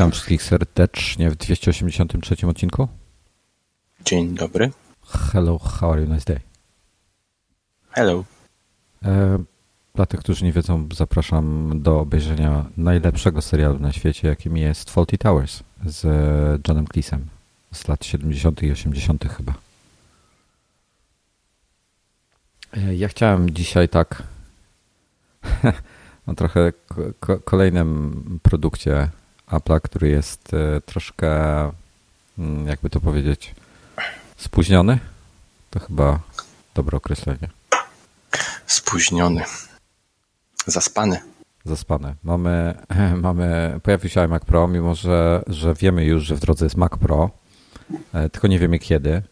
Witam wszystkich serdecznie w 283 odcinku. Dzień dobry. Hello, how are you? Nice day. Hello. E, dla tych, którzy nie wiedzą, zapraszam do obejrzenia najlepszego serialu na świecie, jakim jest Faulty Towers z Johnem Cleese'em z lat 70. i 80. chyba. E, ja chciałem dzisiaj tak no trochę ko kolejnym produkcie Apple'a, który jest e, troszkę, mm, jakby to powiedzieć, spóźniony. To chyba dobre określenie. Spóźniony. Zaspany. Zaspany. Mamy, mamy, pojawił się iMac Pro, mimo że, że wiemy już, że w drodze jest Mac Pro, e, tylko nie wiemy kiedy.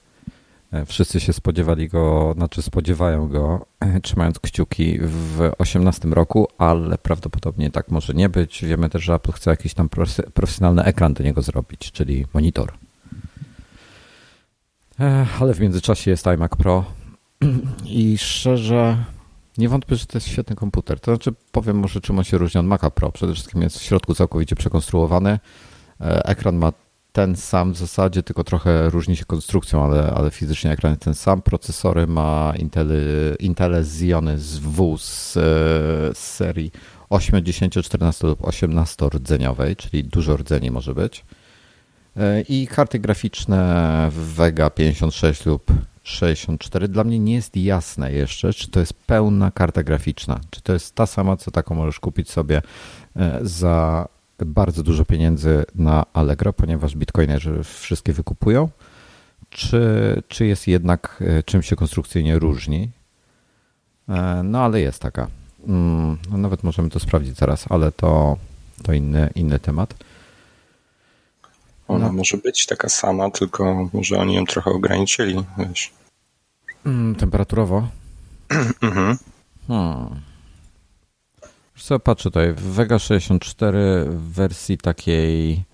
E, wszyscy się spodziewali go, znaczy spodziewają go, trzymając kciuki w 18 roku, ale prawdopodobnie tak może nie być. Wiemy też, że Apple chce jakiś tam profesjonalny ekran do niego zrobić, czyli monitor. E, ale w międzyczasie jest iMac Pro i szczerze nie wątpię, że to jest świetny komputer. To znaczy powiem może czym on się różni od Maca Pro. Przede wszystkim jest w środku całkowicie przekonstruowany. E, ekran ma ten sam w zasadzie, tylko trochę różni się konstrukcją, ale, ale fizycznie ekran jest ten sam. Procesory ma Intel, Intel Xeony z W z, z serii 8, 10, 14 lub 18 rdzeniowej, czyli dużo rdzeni może być. E, I karty graficzne Vega 56 lub 64. Dla mnie nie jest jasne jeszcze, czy to jest pełna karta graficzna. Czy to jest ta sama, co taką możesz kupić sobie e, za bardzo dużo pieniędzy na Allegro, ponieważ bitcoinerzy wszystkie wykupują, czy, czy jest jednak e, czym się konstrukcyjnie różni. E, no ale jest taka. Mm, no, nawet możemy to sprawdzić zaraz, ale to, to inny, inny temat. Ona no. może być taka sama, tylko może oni ją trochę ograniczyli, wiesz. Mm, temperaturowo? mhm. Hmm. Co patrzę tutaj, Vega 64 w wersji takiej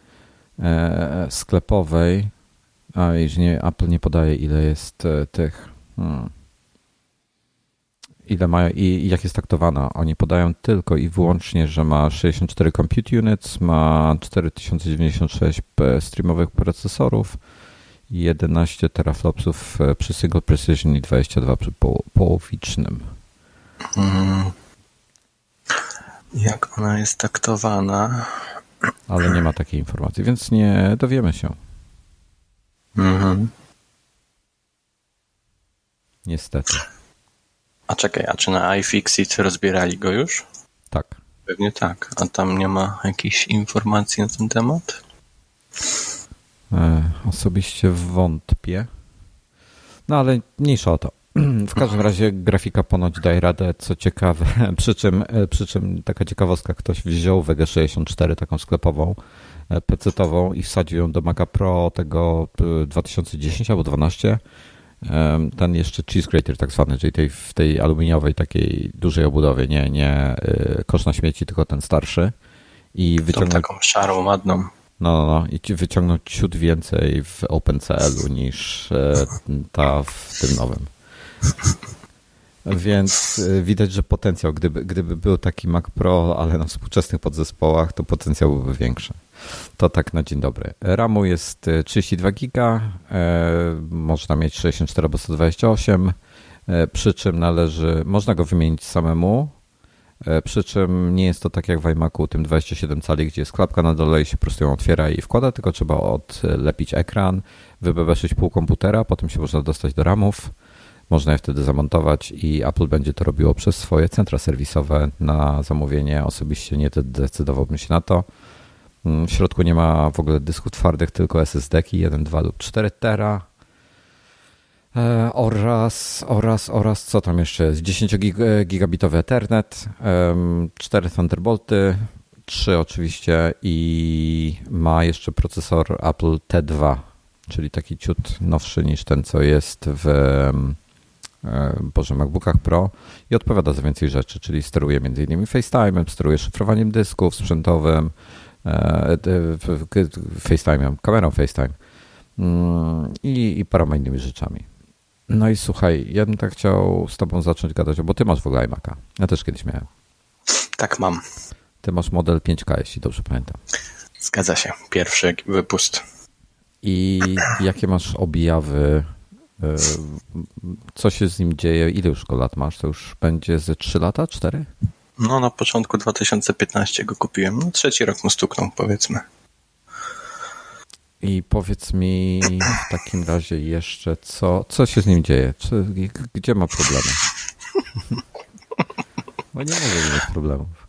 e, sklepowej, a już nie, Apple nie podaje ile jest e, tych, hmm. ile mają i, i jak jest taktowana. Oni podają tylko i wyłącznie, że ma 64 compute units, ma 4096 streamowych procesorów, 11 teraflopsów e, przy single precision i 22 przy połowicznym. Mhm. Jak ona jest taktowana? Ale nie ma takiej informacji, więc nie dowiemy się. Mhm. Niestety. A czekaj, a czy na iFixit rozbierali go już? Tak. Pewnie tak. A tam nie ma jakichś informacji na ten temat? E, osobiście wątpię. No ale mniejsza o to. W każdym razie grafika ponoć daje radę, co ciekawe, przy czym, e, przy czym taka ciekawostka, ktoś wziął Vega 64, taką sklepową, e, PC-ową i wsadził ją do Maca Pro tego 2010 e, albo 12. Ten jeszcze cheese grater tak zwany, czyli tej, w tej aluminiowej takiej dużej obudowie, nie, nie kosz na śmieci, tylko ten starszy. I wyciągnął... taką szarą, ładną. No, no, no. I wyciągnął ciut więcej w OpenCL-u niż ta w tym nowym. Więc y, widać, że potencjał, gdyby, gdyby był taki Mac Pro, ale na współczesnych podzespołach, to potencjał byłby większy. To tak na dzień dobry. RAMu jest 32 y, giga, e, można mieć 64 albo 128, e, przy czym należy, można go wymienić samemu, przy czym nie jest to tak jak w iMacu, tym 27 cali, gdzie jest klapka na dole i się po prostu ją otwiera i wkłada, tylko trzeba odlepić ekran, wybebeszyć pół komputera, potem się można dostać do RAMów, można je wtedy zamontować i Apple będzie to robiło przez swoje centra serwisowe na zamówienie. Osobiście nie decydowałbym się na to. Mm, w środku nie ma w ogóle dysków twardych, tylko SSD-ki 1, 2 lub 4 tera. E, oraz, oraz, oraz co tam jeszcze jest? 10 gigabitowy Ethernet, 4 Thunderbolty, 3 oczywiście i ma jeszcze procesor Apple T2, czyli taki ciut nowszy niż ten, co jest w E, Boże, MacBookach Pro i odpowiada za więcej rzeczy, czyli steruje m.in. FaceTime'em, steruje szyfrowaniem dysków sprzętowym, e, FaceTime'em, kamerą FaceTime mm, i, i paroma innymi rzeczami. No i słuchaj, ja bym tak chciał z tobą zacząć gadać, bo ty masz w ogóle iMac'a. Ja też kiedyś miałem. Tak mam. Ty masz model 5K, jeśli dobrze pamiętam. Zgadza się. Pierwszy wypust. I jakie masz objawy? E, co się z nim dzieje? Ile już go lat masz? To już będzie ze 3 lata? 4? No, na początku 2015 go kupiłem. No, trzeci rok mu stuknął, powiedzmy. I powiedz mi w takim razie jeszcze, co, co się z nim dzieje? Czy, gdzie ma problemy? Bo nie może mieć problemów.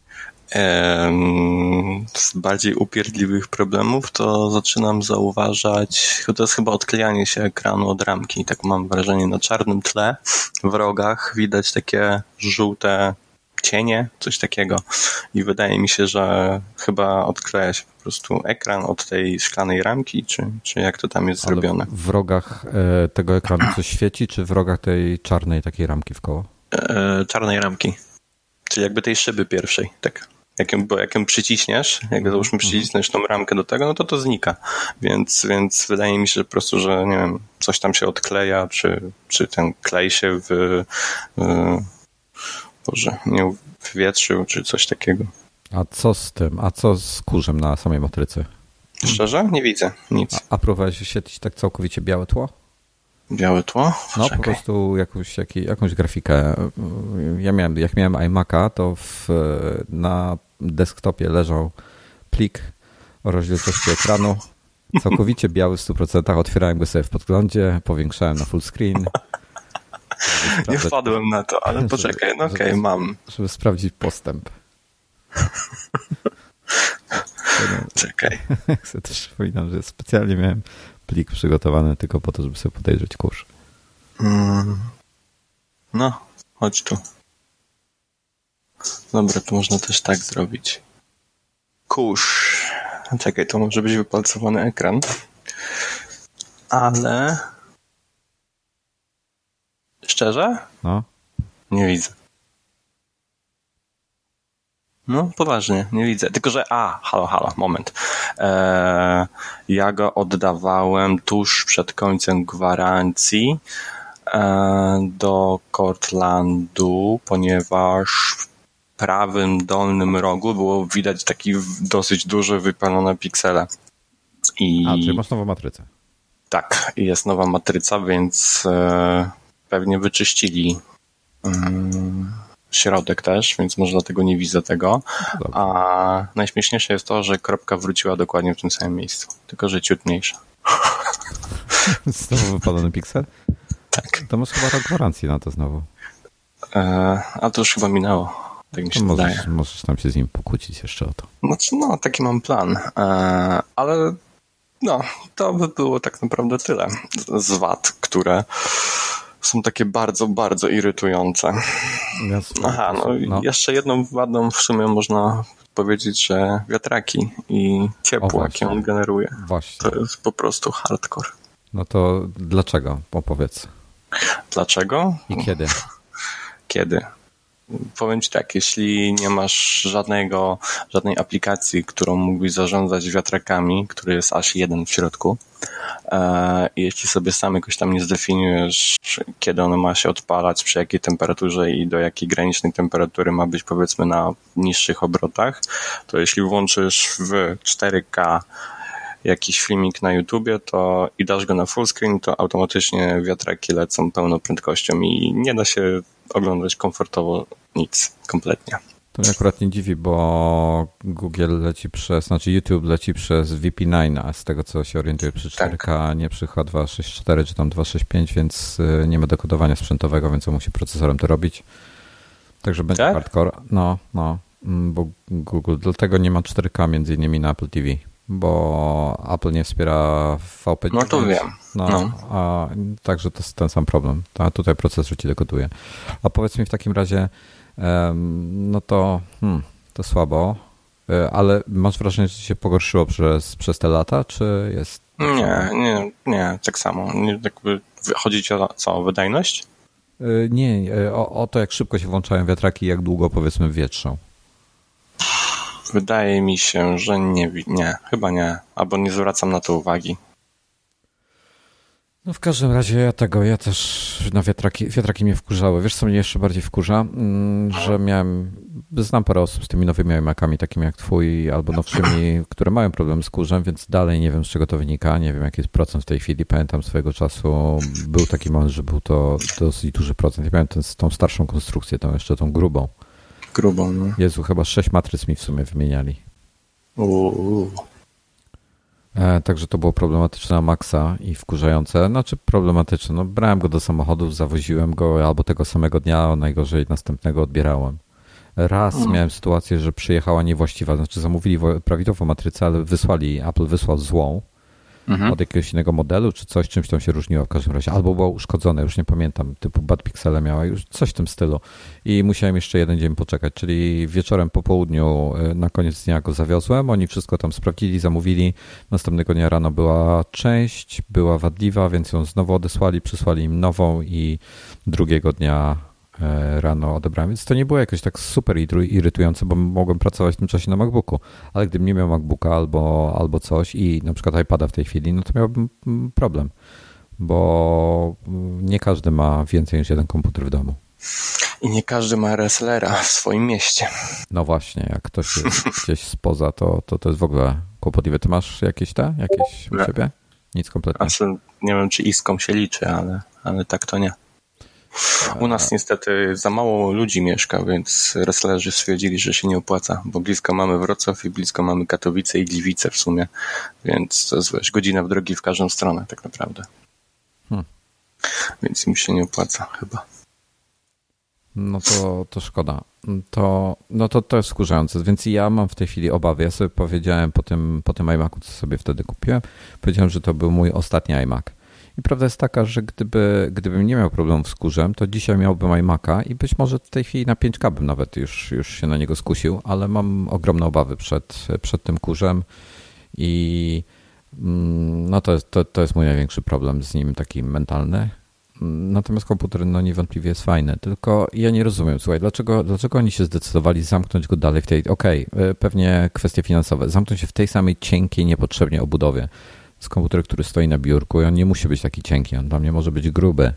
Z bardziej upierdliwych problemów to zaczynam zauważać, to jest chyba odklejanie się ekranu od ramki. Tak mam wrażenie, na czarnym tle w rogach widać takie żółte cienie, coś takiego. I wydaje mi się, że chyba odkleja się po prostu ekran od tej szklanej ramki, czy, czy jak to tam jest Ale zrobione. W rogach e, tego ekranu coś świeci, czy w rogach tej czarnej takiej ramki w koło? E, czarnej ramki. Czyli jakby tej szyby pierwszej, tak. Jak ją, bo jak ją przyciśniesz, jak załóżmy przycisnąć tą ramkę do tego, no to to znika. Więc, więc wydaje mi się po prostu, że nie wiem, coś tam się odkleja, czy, czy ten klej się w, Boże, nie wywietrzył, czy coś takiego. A co z tym? A co z kurzem na samej matrycy? Szczerze? Nie widzę nic. A, a próbowałeś wyświetlić tak całkowicie białe tło? Białe tło? No po prostu jakąś, jak, jakąś grafikę. Ja miałem, jak miałem iMac'a, to w, na desktopie leżał plik o rozdzielczości ekranu, całkowicie biały w 100%. Otwierałem go sobie w podglądzie, powiększałem na full screen. Nie wpadłem na to, ale poczekaj, no okej, okay, mam. Żeby sprawdzić postęp. Czekaj. Chcę też przypominam, że specjalnie miałem plik przygotowany tylko po to, żeby sobie podejrzeć kurz. Mm. No, chodź tu. Dobra, to można też tak zrobić. Kurz. Czekaj, to może być wypalcowany ekran. Ale... Szczerze? No. Nie widzę. No, poważnie, nie widzę. Tylko, że a, halo, halo, moment. Eee, ja go oddawałem tuż przed końcem gwarancji e, do Cortlandu, ponieważ prawym dolnym rogu było widać taki dosyć duży wypalone piksele. I... A, czyli masz nową matrycę. Tak, jest nowa matryca, więc e, pewnie wyczyścili mm, środek też, więc może dlatego nie widzę tego. A najśmieszniejsze jest to, że kropka wróciła dokładnie w tym samym miejscu, tylko że ciut mniejsza. Znowu wypalony piksel? Tak. To masz chyba rok gwarancji na to znowu. E, a to już chyba minęło. Tak mi się możesz, wydaje. Możesz tam się z nim pokłócić jeszcze o to. Znaczy, no, taki mam plan. E, ale no, to by było tak naprawdę tyle z wad, które są takie bardzo, bardzo irytujące. Aha, no, no, jeszcze jedną wadą w sumie można powiedzieć, że wiatraki i ciepło, jakie on generuje. Właśnie. To jest po prostu hardcore. No to dlaczego? Opowiedz. Dlaczego? I kiedy? Kiedy? Powiem Ci tak, jeśli nie masz żadnego, żadnej aplikacji, którą mógłbyś zarządzać wiatrakami, który jest aż jeden w środku, e, jeśli sobie sam jakoś tam nie zdefiniujesz, kiedy on ma się odpalać, przy jakiej temperaturze i do jakiej granicznej temperatury ma być powiedzmy na niższych obrotach, to jeśli włączysz w 4K jakiś filmik na YouTubie, to i dasz go na full screen, to automatycznie wiatraki lecą pełną prędkością i nie da się oglądać komfortowo nic, kompletnie. To mnie akurat nie dziwi, bo Google leci przez, znaczy YouTube leci przez VP9, a z tego co się orientuję przy 4K, tak. nie przy H264 czy tam 265, więc y, nie ma dekodowania sprzętowego, więc on musi procesorem to robić. Także będzie tak? hardcore. No, no, mm, bo Google, dlatego nie ma 4K między innymi na Apple TV bo Apple nie wspiera VP. No to wiem. No, no. A, także to jest ten sam problem. A tutaj procesor ci dekoduje. A powiedz mi w takim razie, no to, hmm, to słabo, e, ale masz wrażenie, że się pogorszyło przez, przez te lata, czy jest... Nie, nie, nie, tak samo. Nie, jakby chodzi ci o co, o wydajność? E, nie, e, o, o to, jak szybko się włączają wiatraki i jak długo, powiedzmy, wietrzą. Wydaje mi się, że nie, nie, chyba nie, albo nie zwracam na to uwagi. No w każdym razie ja tego, ja też na wiatraki, wiatraki mnie wkurzały. Wiesz co mnie jeszcze bardziej wkurza? Mm, że miałem, znam parę osób z tymi nowymi iMacami, takimi jak twój, albo nowszymi, które mają problem z kurzem, więc dalej nie wiem z czego to wynika, nie wiem jaki jest procent w tej chwili. Pamiętam swojego czasu, był taki moment, że był to dosyć duży procent. Ja miałem ten, tą starszą konstrukcję, tą jeszcze tą grubą. Grubą, no. Jezu, chyba sześć matryc mi w sumie wymieniali. Uuu. E, także to było problematyczne na maksa i wkurzające. Znaczy problematyczne. No, brałem go do samochodów, zawoziłem go albo tego samego dnia, najgorzej następnego odbierałem. Raz hmm. miałem sytuację, że przyjechała niewłaściwa, znaczy zamówili prawidłową matrycę, ale wysłali, Apple wysłał złą mhm. od jakiegoś innego modelu, czy coś, czymś tam się różniło w każdym razie. Albo było uszkodzone, już nie pamiętam, typu bad pixele miała, już coś w tym stylu. I musiałem jeszcze jeden dzień poczekać, czyli wieczorem po południu e, na koniec dnia go zawiozłem, oni wszystko tam sprawdzili, zamówili. Następnego dnia rano była część, była wadliwa, więc ją znowu odesłali, przysłali im nową i drugiego dnia rano odebrałem, więc to nie było jakoś tak super irytujące, bo mogłem pracować w tym czasie na MacBooku, ale gdybym nie miał MacBooka albo, albo coś i na przykład iPada w tej chwili, no to miałbym mm, problem, bo nie każdy ma więcej niż jeden komputer w domu. I nie każdy ma RSLR-a w swoim mieście. No właśnie, jak ktoś jest gdzieś spoza, to, to to jest w ogóle kłopotliwe. Ty masz jakieś te? Jakieś u siebie? Nic kompletnie. Znaczy, nie wiem, czy iską się liczy, ale, ale tak to nie. U nas niestety za mało ludzi mieszka, więc wrestlerzy stwierdzili, że się nie opłaca, bo blisko mamy Wrocław i blisko mamy Katowice i Gliwice w sumie, więc to jest wiesz, godzina w drogi w każdą stronę tak naprawdę. Hmm. Więc im się nie opłaca chyba. No to, to szkoda. To, no to, to jest skurzające. Więc ja mam w tej chwili obawy. Ja sobie powiedziałem po tym, po tym iMacu, co sobie wtedy kupiłem, powiedziałem, że to był mój ostatni iMac. I prawda jest taka, że gdyby, gdybym nie miał problemów z kurzem, to dzisiaj miałbym iMac'a i być może w tej chwili na 5K bym nawet już, już się na niego skusił, ale mam ogromne obawy przed, przed tym kurzem i mm, no to, jest, to, to jest mój największy problem z nim, taki mentalny. Natomiast komputer no niewątpliwie jest fajny, tylko ja nie rozumiem, słuchaj, dlaczego, dlaczego oni się zdecydowali zamknąć go dalej w tej, okej, okay, pewnie kwestie finansowe, zamknąć się w tej samej cienkiej niepotrzebnie obudowie z komputer, który stoi na biurku i on nie musi być taki cienki, on dla mnie może być gruby.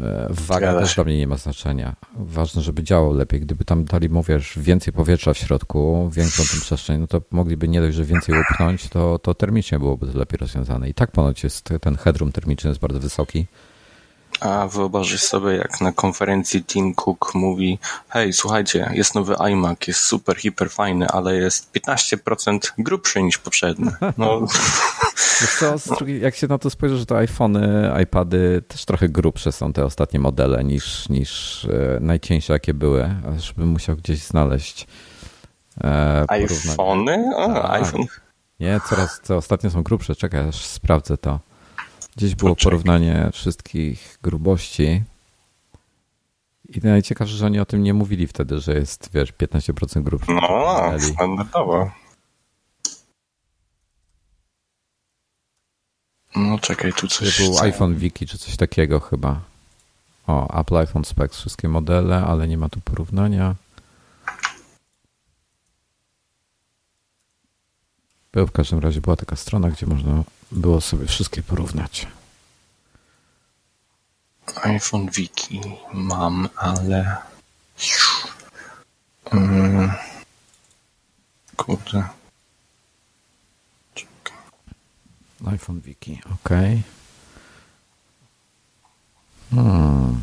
E, waga też dla mnie nie ma znaczenia. Ważne, żeby działał lepiej. Gdyby tam dali, mówisz, więcej powietrza w środku, większą tę przestrzeń, no to mogliby nie dość, że więcej upchnąć, to, to termicznie byłoby to lepiej rozwiązane. I tak ponoć jest, ten headroom termiczny jest bardzo wysoki. A wyobraź sobie, jak na konferencji Tim Cook mówi hej, słuchajcie, jest nowy iMac, jest super, hiper fajny, ale jest 15% grubszy niż poprzedni. No. Co, jak się na to spojrzy, że to iPhony, iPady też trochę grubsze są te ostatnie modele niż, niż e, najcieńsze jakie były, żeby musiał gdzieś znaleźć e, iPhony? O, tak. iPhone. Nie, coraz, co ostatnio są grubsze, czekaj, aż sprawdzę to. Gdzieś było Poczekaj. porównanie wszystkich grubości. I najciekawsze, że oni o tym nie mówili wtedy, że jest, wiesz, 15% grubszy. No, standardowo. No czekaj, tu coś... To był iPhone Wiki czy coś takiego chyba. O, Apple iPhone Specs, wszystkie modele, ale nie ma tu porównania. Był w każdym razie, była taka strona, gdzie można było sobie wszystkie porównać. iPhone Wiki mam, ale. Hmm. Kurde. Czekaj. iPhone Wiki, ok. Hmm.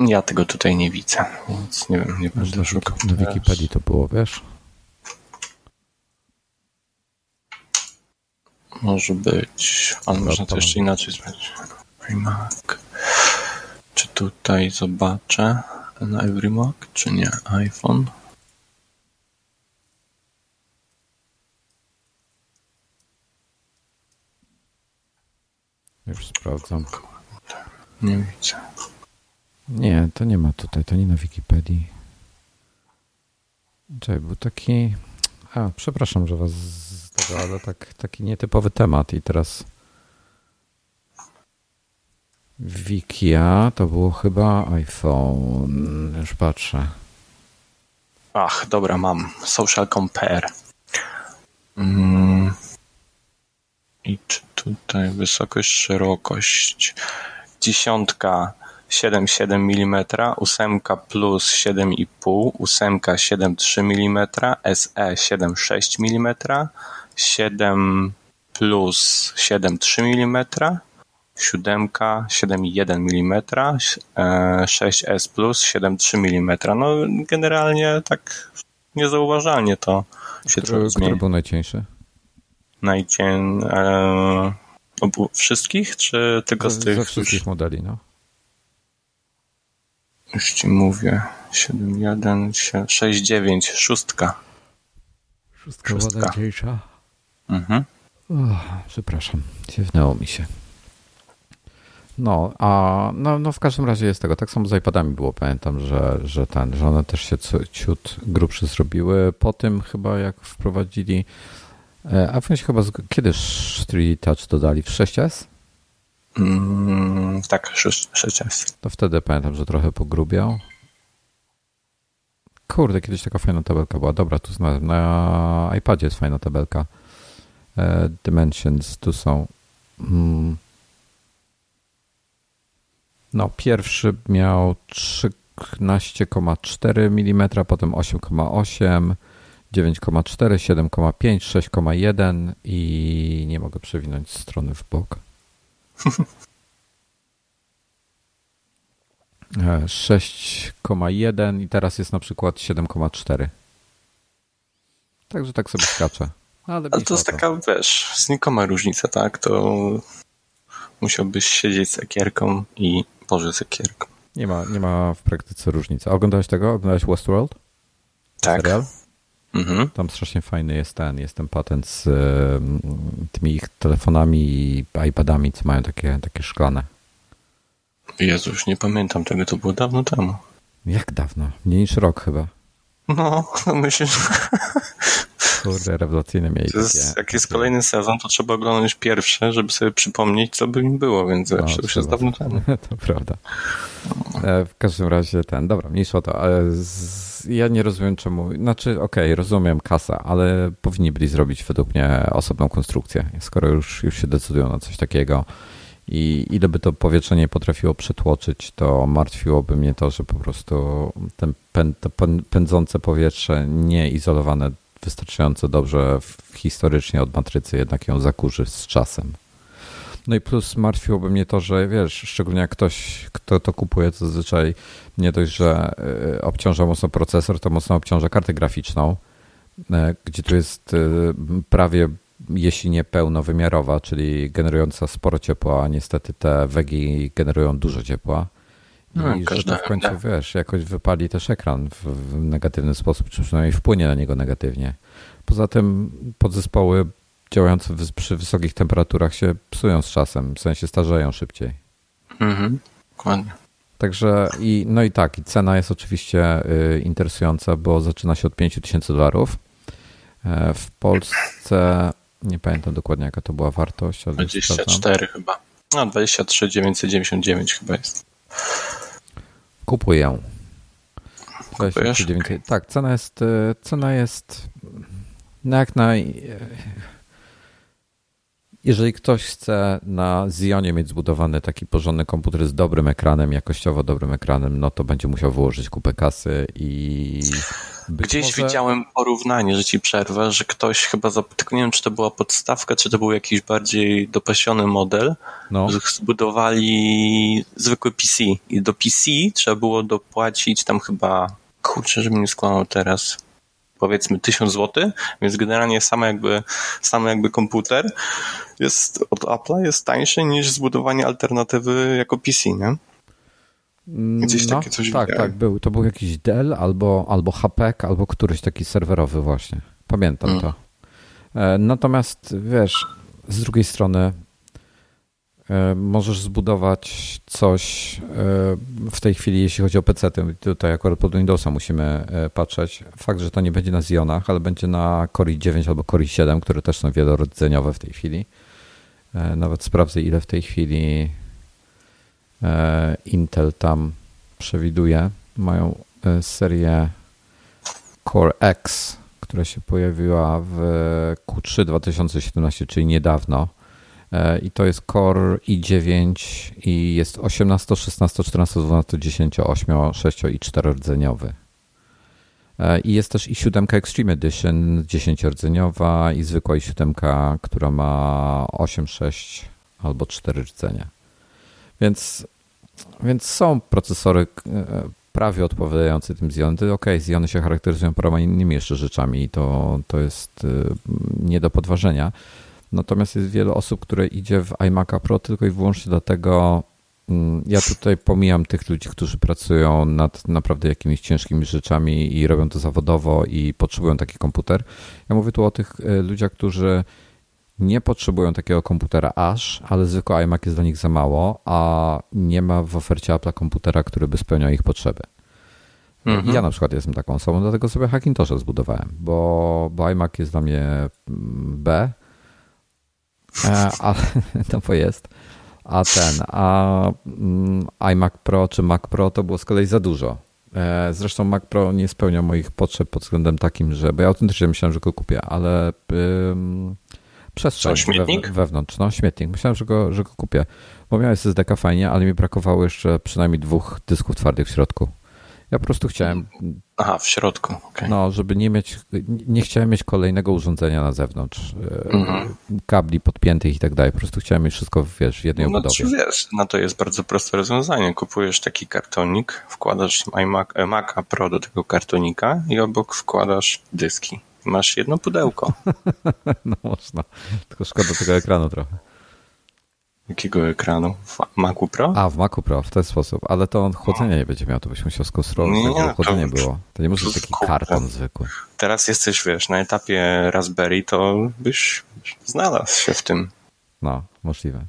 Ja tego tutaj nie widzę, więc nie wiem, nie będę szukał. Na Wikipedii to było, wiesz? Może być, ale można to jeszcze inaczej sprawdzić. iMac. Czy tutaj zobaczę na EveryMac, czy nie? iPhone. Już sprawdzam. Nie widzę. Nie, to nie ma tutaj, to nie na Wikipedii. Czekaj, był taki... A, przepraszam, że was z tego, ale tak, taki nietypowy temat i teraz... Wikia to było chyba iPhone. Już patrzę. Ach, dobra, mam. Social Compare. Mm, tutaj wysokość, szerokość. Dziesiątka 7,7 mm, ósemka plus 7,5, ósemka 7,3 mm, SE 7,6 mm, 7 plus 7,3 mm, siódemka 7,1 mm, 6S plus 7,3 mm. No generalnie tak niezauważalnie to się który, zmieni. Który był najcieńszy? Najcień... E, obu wszystkich, czy tylko z, z tych... Ze wszystkich już... modeli, no. Już ci mówię. 7,1, 6,9, szóstka. Szóstka, szóstka. była najcieńsza. Mhm. Oh, przepraszam, ziewnęło mi się. No, a no, no w każdym razie jest tego. Tak samo z iPadami było, pamiętam, że, że ten, że one też się ciut grubsze zrobiły. Po tym chyba jak wprowadzili e, a w sensie chyba z, kiedy 3D Touch dodali? W 6S? Mm, tak, 6, 6S. To wtedy pamiętam, że trochę pogrubiał. Kurde, kiedyś taka fajna tabelka była. Dobra, tu znalazłem. Na iPadzie jest fajna tabelka. E, dimensions tu są. Mm. No, pierwszy miał 13,4 mm, potem 8,8, 9,4, 7,5, 6,1 i nie mogę przewinąć strony w bok. 6,1 i teraz jest na przykład 7,4. Także tak sobie skacze. Ale, Ale to jest to. taka, wiesz, znikoma różnica, tak? To musiałbyś siedzieć z ekierką i Boże z ekierką. Nie ma, nie ma w praktyce różnicy. A oglądałeś tego? Oglądałeś Westworld? Tak. Serial? Mhm. Tam strasznie fajny jest ten, jest ten patent z tymi ich telefonami i iPadami, co mają takie, takie szklane. Jezu, już nie pamiętam tego, to było dawno temu. Jak dawno? Mniej niż rok chyba. No, no myślę, że... Kurde, rewelacyjne mieli jest, Jak jest kolejny sezon, to trzeba oglądać pierwsze, żeby sobie przypomnieć, co by im było, więc no, to już jest dawno temu. To prawda. E, w każdym razie ten, dobra, mniejsza o to, ale z, ja nie rozumiem czemu, znaczy okej, okay, rozumiem kasa, ale powinni byli zrobić według mnie osobną konstrukcję, skoro już, już się decydują na coś takiego i ile by to powietrze nie potrafiło przetłoczyć, to martwiłoby mnie to, że po prostu ten pędzące powietrze nie izolowane wystarczająco dobrze historycznie od matrycy jednak ją zakurzy z czasem. No i plus martwiłoby mnie to, że wiesz, szczególnie jak ktoś, kto to kupuje, to zazwyczaj nie dość, że y, obciąża mocno procesor, to mocno obciąża kartę graficzną, y, gdzie tu jest y, prawie jeśli nie pełnowymiarowa, czyli generująca sporo ciepła, a niestety te wegi generują dużo ciepła. No, I że to w końcu, wiesz, jakoś wypali też ekran w, w negatywny sposób, czy przynajmniej wpłynie na niego negatywnie. Poza tym podzespoły działające przy wysokich temperaturach się psują z czasem, w sensie starzeją szybciej. Mhm, dokładnie. Także i, no i tak, i cena jest oczywiście y, interesująca, bo zaczyna się od 5000 dolarów. E, w Polsce nie pamiętam dokładnie jaka to była wartość. 24 chyba. No 23 999 chyba jest. Kupuję. 29, tak, cena jest, y, cena jest no jak na jeżeli ktoś chce na Zionie mieć zbudowany taki porządny komputer z dobrym ekranem, jakościowo dobrym ekranem, no to będzie musiał wyłożyć kupę kasy i. Gdzieś może... widziałem porównanie, że ci przerwę, że ktoś chyba, tylko nie wiem, czy to była podstawka, czy to był jakiś bardziej dopasiony model, no. że zbudowali zwykły PC i do PC trzeba było dopłacić tam chyba, kurczę, żebym nie skłamał teraz, powiedzmy 1000 zł, więc generalnie sama jakby, sam jakby komputer jest od Apple'a jest tańszy niż zbudowanie alternatywy jako PC, nie? Gdzieś no, takie coś Tak, widziałem. tak, był. To był jakiś Dell albo, albo HP, albo któryś taki serwerowy właśnie. Pamiętam hmm. to. E, natomiast wiesz, z drugiej strony możesz zbudować coś e, w tej chwili, jeśli chodzi o PC, tutaj akurat pod Windowsa musimy e, patrzeć. Fakt, że to nie będzie na Xionach, ale będzie na Core i9 albo Core i7, które też są wielorodzeniowe w tej chwili. Nawet sprawdzę, ile w tej chwili Intel tam przewiduje. Mają serię Core X, która się pojawiła w Q3 2017, czyli niedawno i to jest Core i9 i jest 18, 16, 14, 12, 10, 8, 6 i 4 rdzeniowy. I jest też i 7 Extreme Edition 10 rdzeniowa i zwykła i 7, która ma 8, 6 albo 4 rdzenia. Więc, więc są procesory prawie odpowiadający tym Xeon. Okej, okay, się charakteryzują paroma innymi jeszcze rzeczami i to, to jest nie do podważenia. Natomiast jest wiele osób, które idzie w iMac'a Pro tylko i wyłącznie dlatego, mm, ja tutaj pomijam tych ludzi, którzy pracują nad naprawdę jakimiś ciężkimi rzeczami i robią to zawodowo i potrzebują taki komputer. Ja mówię tu o tych e, ludziach, którzy nie potrzebują takiego komputera aż, ale zwykły iMac jest dla nich za mało, a nie ma w ofercie Apple komputera, który by spełniał ich potrzeby. Mhm. Ja na przykład jestem taką osobą, dlatego sobie Hackintosha zbudowałem, bo, bo iMac jest dla mnie mm, B, Ale to jest. A ten, a mm, iMac Pro czy Mac Pro to było z kolei za dużo. E, zresztą Mac Pro nie spełnia moich potrzeb pod względem takim, że, bo ja autentycznie myślałem, że go kupię, ale um, przestrzeń we, wewnątrz, no śmietnik. Myślałem, że go, że go kupię, bo miałem SSD fajnie, ale mi brakowało jeszcze przynajmniej dwóch dysków twardych w środku. Ja po prostu chciałem. Aha, w środku. Okay. No, żeby nie mieć. Nie chciałem mieć kolejnego urządzenia na zewnątrz. Mhm. Kabli podpiętych i tak dalej. Po prostu chciałem mieć wszystko wiesz, w jednej no, obudowie. No, wiesz, na to jest bardzo proste rozwiązanie. Kupujesz taki kartonik, wkładasz iMac, e, Maca Pro do tego kartonika i obok wkładasz dyski. Masz jedno pudełko. no można. Tylko szkoda tego ekranu trochę. Jakiego ekranu? W Macu Pro? A, w Macu Pro, w ten sposób. Ale to on chłodzenia nie będzie miał, to byś musiał skonstruować, nie, żeby chłodzenie to, było. To nie może być taki karton zwykły. Teraz jesteś, wiesz, na etapie Raspberry, to byś znalazł się w tym. No, możliwe.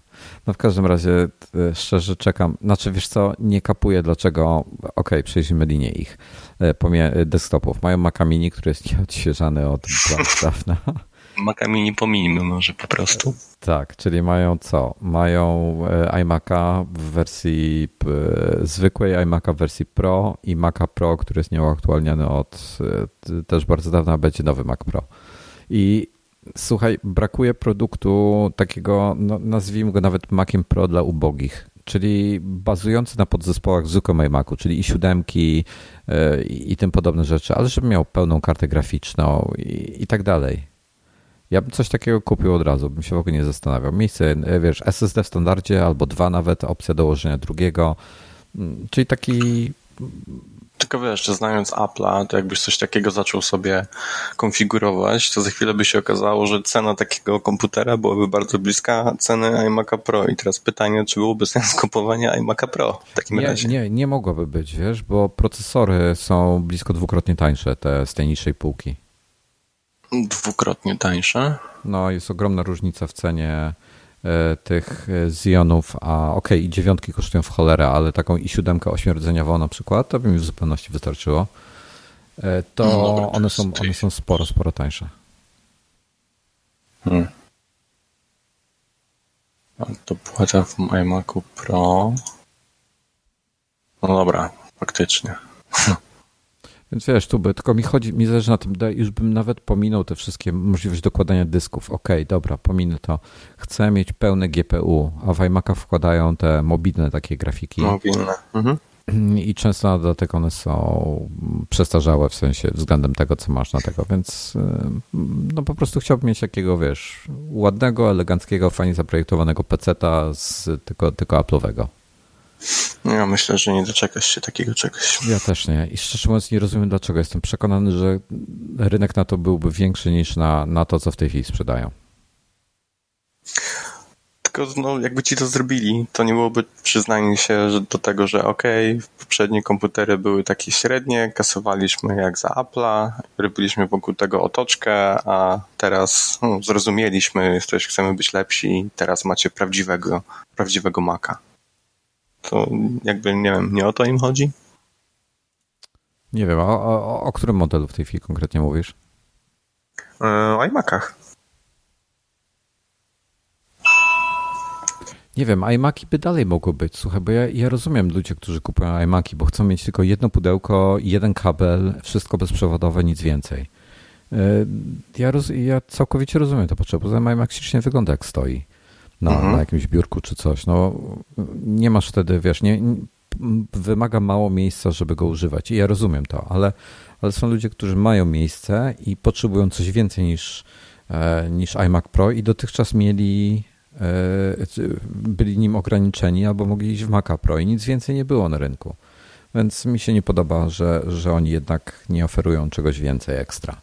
No w każdym razie e, szczerze czekam. Znaczy, wiesz co, nie kapuję dlaczego. Okej, okay, przejrzymy linię ich. E, Pomie desktopów. Mają Maca Mini, który jest nieodświeżany od dawna. Maca Mini pominimy może po prostu. Tak, czyli mają co? Mają e, iMac'a w wersji e, zwykłej, iMac'a w wersji Pro i Maca Pro, który jest nieuaktualniony od e, też bardzo dawna, będzie nowy Mac Pro. I słuchaj, brakuje produktu takiego, no, nazwijmy go nawet Maciem Pro dla ubogich, czyli bazujący na podzespołach zwykłym iMacu, czyli i siódemki i, i tym podobne rzeczy, ale żeby miał pełną kartę graficzną i, i tak dalej. Ja bym coś takiego kupił od razu, bym się w ogóle nie zastanawiał. Miejsce, e, wiesz, SSD w standardzie albo dwa nawet, opcja dołożenia drugiego, mm, czyli taki... Tylko wiesz, że znając Apple'a, to jakbyś coś takiego zaczął sobie konfigurować, to za chwilę by się okazało, że cena takiego komputera byłaby bardzo bliska ceny iMac'a Pro. I teraz pytanie, czy byłoby sens kupowania iMac'a Pro w takim nie, razie? Nie, nie mogłoby być, wiesz, bo procesory są blisko dwukrotnie tańsze, te z tej niższej półki dwukrotnie tańsze. No, jest ogromna różnica w cenie e, tych e, Zionów, a okej, okay, i dziewiątki kosztują w cholerę, ale taką i siódemkę ośmierdzeniową na przykład, to by mi w zupełności wystarczyło. E, to no, one, są, one są sporo, sporo tańsze. Hmm. To płacę w iMacu Pro. No dobra, faktycznie. Więc wiesz, tu by, tylko mi chodzi, mi zależy na tym, już bym nawet pominął te wszystkie możliwość dokładania dysków. Okej, okay, dobra, pominę to. Chcę mieć pełne GPU, a w iMac'a wkładają te mobilne takie grafiki. Mobilne. Mhm. I często na dodatek one są przestarzałe w sensie względem tego, co masz na tego, więc no po prostu chciałbym mieć takiego, wiesz, ładnego, eleganckiego, fajnie zaprojektowanego peceta z tylko, tylko Apple'owego. Ja myślę, że nie doczekasz się takiego czegoś. Ja też nie. I szczerze mówiąc nie rozumiem dlaczego. Jestem przekonany, że rynek na to byłby większy niż na, na to, co w tej chwili sprzedają. Tylko no, jakby ci to zrobili, to nie byłoby przyznanie się że do tego, że okej, okay, poprzednie komputery były takie średnie, kasowaliśmy jak za Apple'a, robiliśmy wokół tego otoczkę, a teraz no, zrozumieliśmy, coś chcemy być lepsi, teraz macie prawdziwego, prawdziwego Maca. To jakby, nie wiem, nie o to im chodzi? Nie wiem, o, o, o którym modelu w tej chwili konkretnie mówisz? E, o iMacach. Nie wiem, iMaki by dalej mogło być, słuchaj, bo ja, ja rozumiem ludzi, którzy kupują iMaki, bo chcą mieć tylko jedno pudełko, jeden kabel, wszystko bezprzewodowe, nic więcej. E, ja, roz, ja całkowicie rozumiem to potrzebę, bo iMac ślicznie wygląda jak stoi. Na, mhm. na jakimś biurku czy coś. No, nie masz wtedy, wiesz, nie, wymaga mało miejsca, żeby go używać. I ja rozumiem to, ale, ale są ludzie, którzy mają miejsce i potrzebują coś więcej niż, e, niż iMac Pro i dotychczas mieli e, byli nim ograniczeni albo mogli iść w Maca Pro i nic więcej nie było na rynku. Więc mi się nie podoba, że, że oni jednak nie oferują czegoś więcej ekstra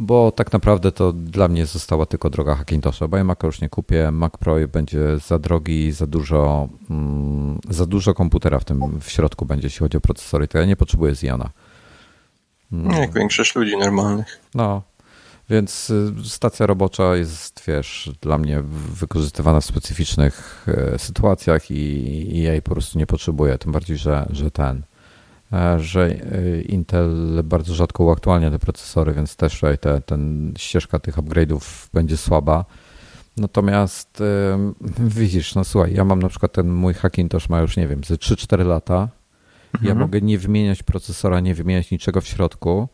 bo tak naprawdę to dla mnie została tylko droga Hackintosha, bo ja Maca już nie kupię, Mac Pro będzie za drogi, za dużo, mm, za dużo komputera w tym w środku będzie, jeśli chodzi o procesory, to ja nie potrzebuję Ziona. Mm. Jak większość ludzi normalnych. No, więc y, stacja robocza jest, wiesz, dla mnie wykorzystywana w specyficznych e, sytuacjach i, i ja jej po prostu nie potrzebuję, tym bardziej, że, że ten że e, Intel bardzo rzadko uaktualnia te procesory, więc też tutaj te, ten ścieżka tych upgrade'ów będzie słaba. Natomiast widzisz, no słuchaj, ja mam na przykład ten mój Hackintosh ma już, nie wiem, ze 3-4 lata. Mhm. Ja mogę nie wymieniać procesora, nie wymieniać niczego w środku.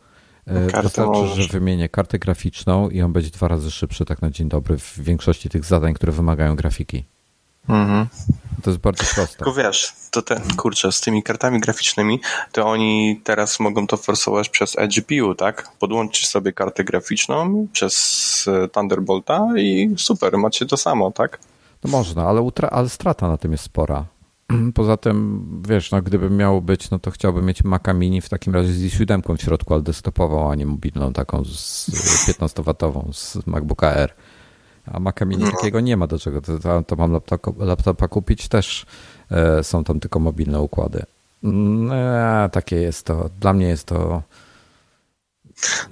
E, Kartę Wystarczy, możesz. że wymienię kartę graficzną i on będzie dwa razy szybszy tak na dzień dobry w większości tych zadań, które wymagają grafiki. Mhm. To jest bardzo proste. Tylko wiesz, to ten, kurczę, z tymi kartami graficznymi, to oni teraz mogą to forsować przez eGPU, tak? Podłączysz sobie kartę graficzną przez e, Thunderbolta i super, macie to samo, tak? No można, ale, utra- ale strata na tym jest spora. Poza tym, wiesz, no gdyby miało być, no to chciałbym mieć Maca Mini w takim razie z i7 w środku, ale desktopową, a nie mobilną, taką z 15-watową z MacBooka Air. A Maca Mini no. takiego nie ma do czego. To, to mam laptop, laptopa kupić też. E, są tam tylko mobilne układy. Mm, e, takie jest to. Dla mnie jest to.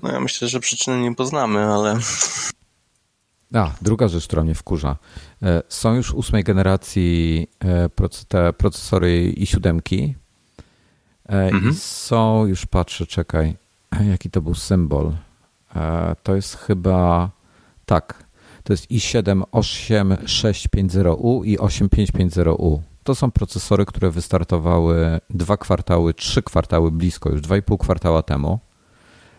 No ja myślę, że przyczyny nie poznamy, ale. A, druga rzecz, która mnie wkurza. E, są już ósmej generacji te procesory i7. Mhm. I są, już patrzę, czekaj, jaki to był symbol. To jest chyba, tak, to jest i7 8650U i 8550U. To są procesory, które wystartowały dwa kwartały, trzy kwartały blisko, już dwa i pół kwartała temu.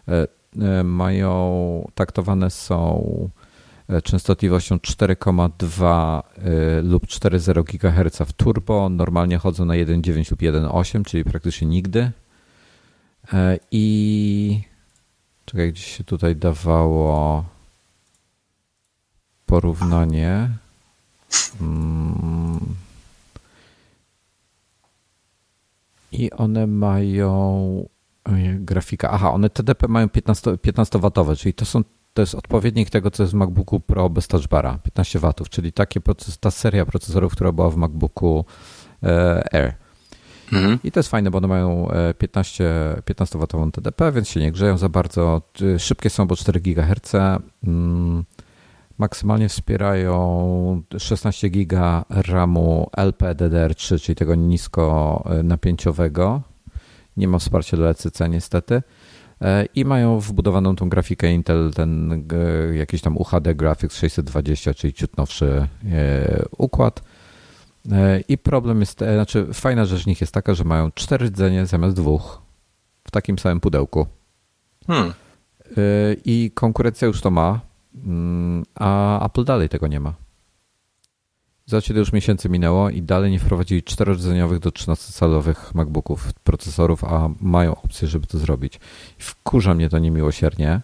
E, e, mają, taktowane są e, częstotliwością 4,2 lub 4,0 GHz w turbo. Normalnie chodzą na 1,9 lub 1,8, czyli praktycznie nigdy. I czekaj, gdzieś się tutaj dawało porównanie. Mm. I one mają grafika. Aha, one TDP mają 15, 15 watowe, czyli to są to jest odpowiednik tego, co jest w MacBooku Pro bez touchbara, 15 watów, czyli takie proces, ta seria procesorów, która była w MacBooku e, Air. Mhm. I to jest fajne, bo one mają 15, 15 watową TDP, więc się nie grzeją za bardzo. Szybkie są, bo 4 GHz. Maksymalnie wspierają 16 giga RAMu LPDDR3, czyli tego nisko napięciowego. Nie ma wsparcia dla ECC niestety. E, I mają wbudowaną tą grafikę Intel, ten jakiś tam UHD Graphics 620, czyli ciut nowszy e, układ. E, I problem jest, znaczy fajna rzecz w nich jest taka, że mają cztery rdzenie zamiast dwóch w takim samym pudełku. Hmm. I konkurencja już to ma, a Apple dalej tego nie ma. Zobaczcie, to już miesięcy minęło i dalej nie wprowadzili czterorodzeniowych do 13-calowych MacBooków procesorów, a mają opcję, żeby to zrobić. Wkurza mnie to niemiłosiernie,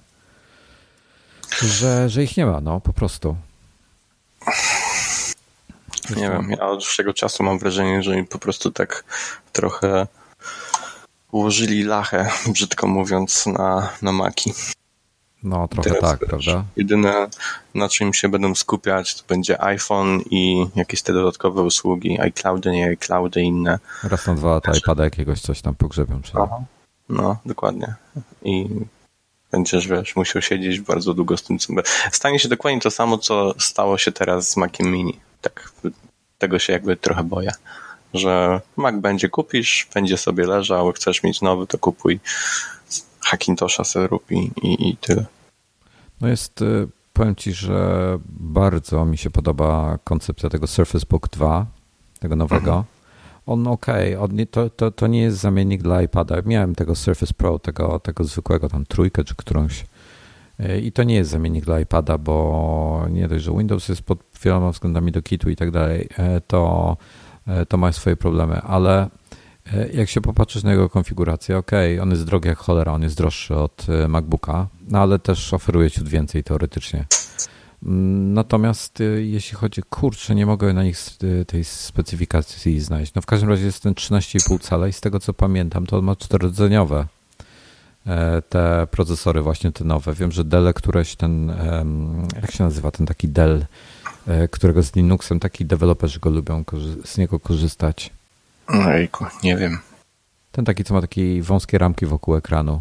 że, że ich nie ma, no po prostu. Nie wiem, ja od dłuższego czasu mam wrażenie, że oni po prostu tak trochę ułożyli lachę, brzydko mówiąc, na, na maki. No, trochę Teraz, tak, prawda? Jedyne, na czym się będą skupiać, to będzie iPhone i jakieś te dodatkowe usługi, iCloudy, nie iCloudy, inne. Raz na dwa lata iPada jakiegoś coś tam pogrzebią. Czy No, dokładnie. I będziesz, wiesz, musiał siedzieć bardzo długo z tym. Stanie się dokładnie to samo, co stało się teraz z Maciem Mini. Tak, tego się jakby trochę boję. Że Mac będzie kupisz, będzie sobie leżał, chcesz mieć nowy, to kupuj Hackintosha sobie rób i, i, i tyle. No jest, y, powiem Ci, że bardzo mi się podoba koncepcja tego Surface Book 2, tego nowego. Mhm. On ok, on, to, to, to nie jest zamiennik dla iPada. Miałem tego Surface Pro, tego, tego zwykłego, tam trójkę czy którąś. I to nie jest zamiennik dla iPada, bo nie dość, że Windows jest pod wieloma względami do kitu i tak dalej, to, to ma swoje problemy, ale jak się popatrzysz na jego konfigurację, ok, on jest drogi jak cholera, on jest droższy od MacBooka, no ale też oferuje ciut więcej teoretycznie. Natomiast y, jeśli chodzi, kurczę, nie mogę na nich tej specyfikacji znaleźć. No w każdym razie jest ten 13,5 cala i z tego co pamiętam, to on ma czterodzeniowe e, te procesory właśnie te nowe. Wiem, że Dell któreś ten, jak się nazywa ten taki Dell, e, którego z Linuxem taki deweloperzy go lubią z niego korzystać. Ojku, nie wiem. Ten taki, co ma takie wąskie ramki wokół ekranu.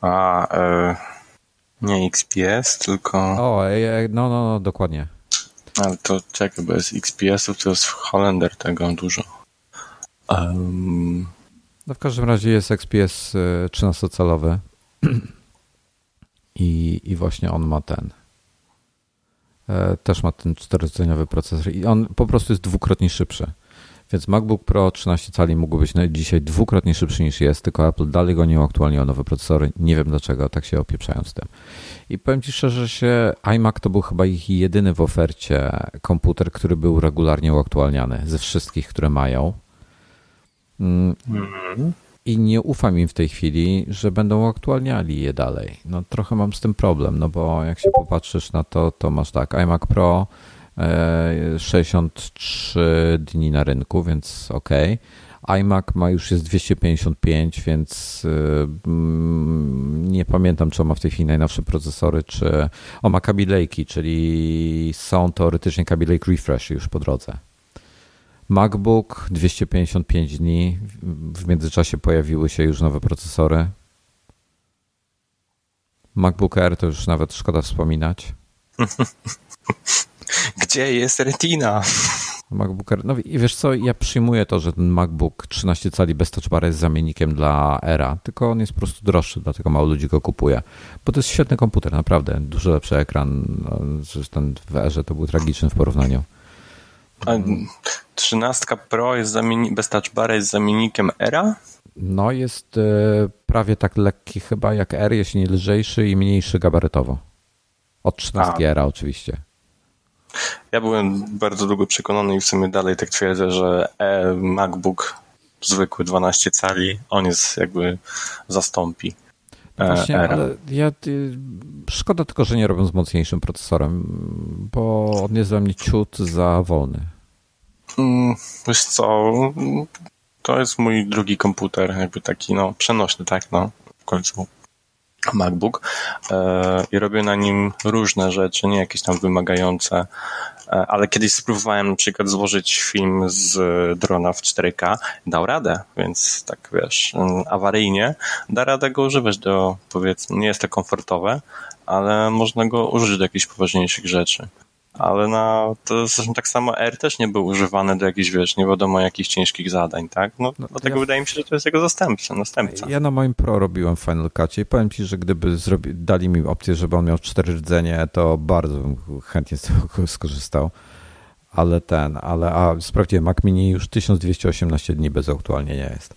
A, e, nie XPS, tylko... O, e, no, no, no, dokładnie. Ale to czekaj, bo jest XPS-ów, to jest Holender tego dużo. Um... No w każdym razie jest XPS 13-calowy i, i właśnie on ma ten. E, też ma ten czterodzeniowy procesor i on po prostu jest dwukrotnie szybszy. Więc MacBook Pro 13 cali mógł być dzisiaj dwukrotnie szybszy niż jest, tylko Apple dalej go nie uaktualniło nowe procesory. Nie wiem dlaczego, tak się opieprzają z tym. I powiem Ci szczerze, że iMac to był chyba ich jedyny w ofercie komputer, który był regularnie uaktualniany ze wszystkich, które mają. Mm. I nie ufam im w tej chwili, że będą uaktualniali je dalej. No trochę mam z tym problem, no bo jak się popatrzysz na to, to masz tak, iMac Pro 63 e, dni na rynku, więc ok. iMac ma już jest 255, więc e, mm, nie pamiętam, czy on ma w tej chwili najnowsze procesory, czy on ma Kaby Lake'i, czyli są teoretycznie Kaby Lake Refresh już po drodze. MacBook 255 dni, w międzyczasie pojawiły się już nowe procesory. MacBook Air to już nawet szkoda wspominać. Gdzie jest Retina? MacBook no i wiesz co, ja przyjmuję to, że ten MacBook 13 cali bez Touch Bar jest zamiennikiem dla Era, tylko on jest po prostu droższy, dlatego mało ludzi go kupuje. Bo to jest świetny komputer, naprawdę. Dużo lepszy ekran. No, ten w Erze to był tragiczny w porównaniu. A 13 Pro jest bez Touch Bar jest zamiennikiem Era? No jest e, prawie tak lekki chyba jak R, jeśli nie lżejszy i mniejszy gabarytowo. Od 13 A. Era oczywiście. Ja byłem bardzo długo przekonany i w sumie dalej tak twierdzę, że e MacBook zwykły 12 cali, on jest jakby zastąpi. E, Właśnie, ale ja, szkoda tylko, że nie robią z mocniejszym procesorem, bo on jest dla mnie ciut za wolny. Mm, wiesz co, to jest mój drugi komputer, jakby taki no przenośny, tak, no w końcu MacBook e, i robię na nim różne rzeczy, nie jakieś tam wymagające, e, ale kiedyś spróbowałem na przykład złożyć film z drona w 4K, dał radę, więc tak wiesz, awaryjnie da radę go używać do, powiedzmy, nie jest to komfortowe, ale można go użyć do jakichś poważniejszych rzeczy ale na, to zresztą tak samo R też nie był używany do jakichś, wiesz, nie wiadomo jakich ciężkich zadań, tak? No, no dlatego ja... wydaje mi się, że to jest jego zastępca, następca. Ja na moim Pro robiłem Final Cutie i powiem Ci, że gdyby zrobi, dali mi opcję, żeby on miał cztery rdzenie, to bardzo bym chętnie z tego skorzystał. Ale ten, ale a sprawdziłem, Mac Mini już 1218 dni bez aktualnienia jest.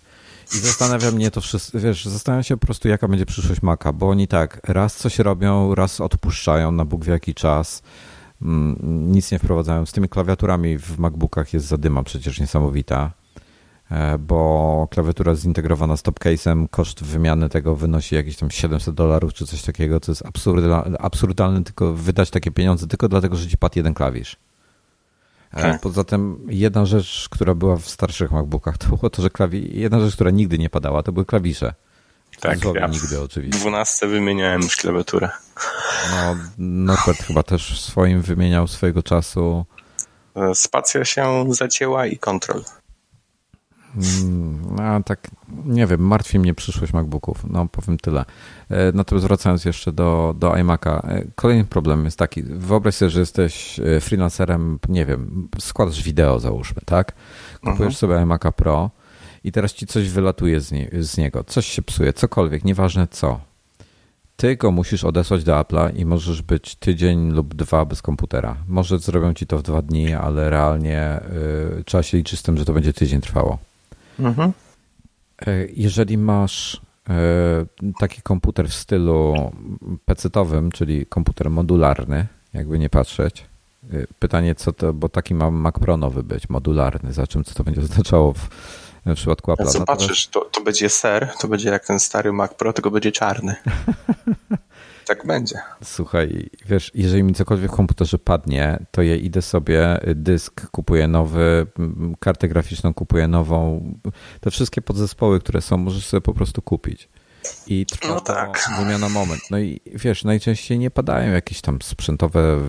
I zastanawia mnie to wszystko, wiesz, zastanawiam się po prostu, jaka będzie przyszłość Maca, bo oni tak, raz coś robią, raz odpuszczają na Bóg w jaki czas nic nie wprowadzają. Z tymi klawiaturami w MacBookach jest zadyma przecież niesamowita, e, bo klawiatura zintegrowana z topcase'em, koszt wymiany tego wynosi jakieś tam 700 dolarów czy coś takiego, co jest absurdalne, absurdalne tylko wydać takie pieniądze tylko dlatego, że ci padł jeden klawisz. E, tak. Poza tym jedna rzecz, która była w starszych MacBookach, to było to, że klawi... jedna rzecz, która nigdy nie padała, to były klawisze. Tak, ja nigdy oczywiście. W 12 wymieniałem już klawiaturę. No, Norbert chyba też w swoim wymieniał swojego czasu. E, spacja się zacięła i kontrol. A tak, nie wiem, martwi mnie przyszłość MacBooków, no powiem tyle. E, natomiast wracając jeszcze do, do iMac'a, e, kolejny problem jest taki, wyobraź sobie, że jesteś freelancerem, nie wiem, składasz wideo załóżmy, tak? Kupujesz mhm. sobie iMac'a Pro i teraz ci coś wylatuje z, nie, z niego, coś się psuje, cokolwiek, nieważne co. Ty go musisz odesłać do Apple'a i możesz być tydzień lub dwa bez komputera. Może zrobią ci to w dwa dni, ale realnie y, trzeba się liczyć z tym, że to będzie tydzień trwało. Mhm. Y, jeżeli masz taki komputer w stylu PC-owym, czyli komputer modularny, jakby nie patrzeć. Pytanie, co to, bo taki ma Mac Pro nowy być, modularny. Za czym co to będzie oznaczało w, w przypadku Apple? Zobaczysz, to, to będzie ser, to będzie jak ten stary Mac Pro, tylko będzie czarny. tak będzie. Słuchaj, wiesz, jeżeli mi cokolwiek w komputerze padnie, to ja idę sobie, dysk kupuję nowy, kartę graficzną kupuję nową. Te wszystkie podzespoły, które są, możesz sobie po prostu kupić. I trwa no tak. wymiana moment. No i wiesz, najczęściej nie padają jakieś tam sprzętowe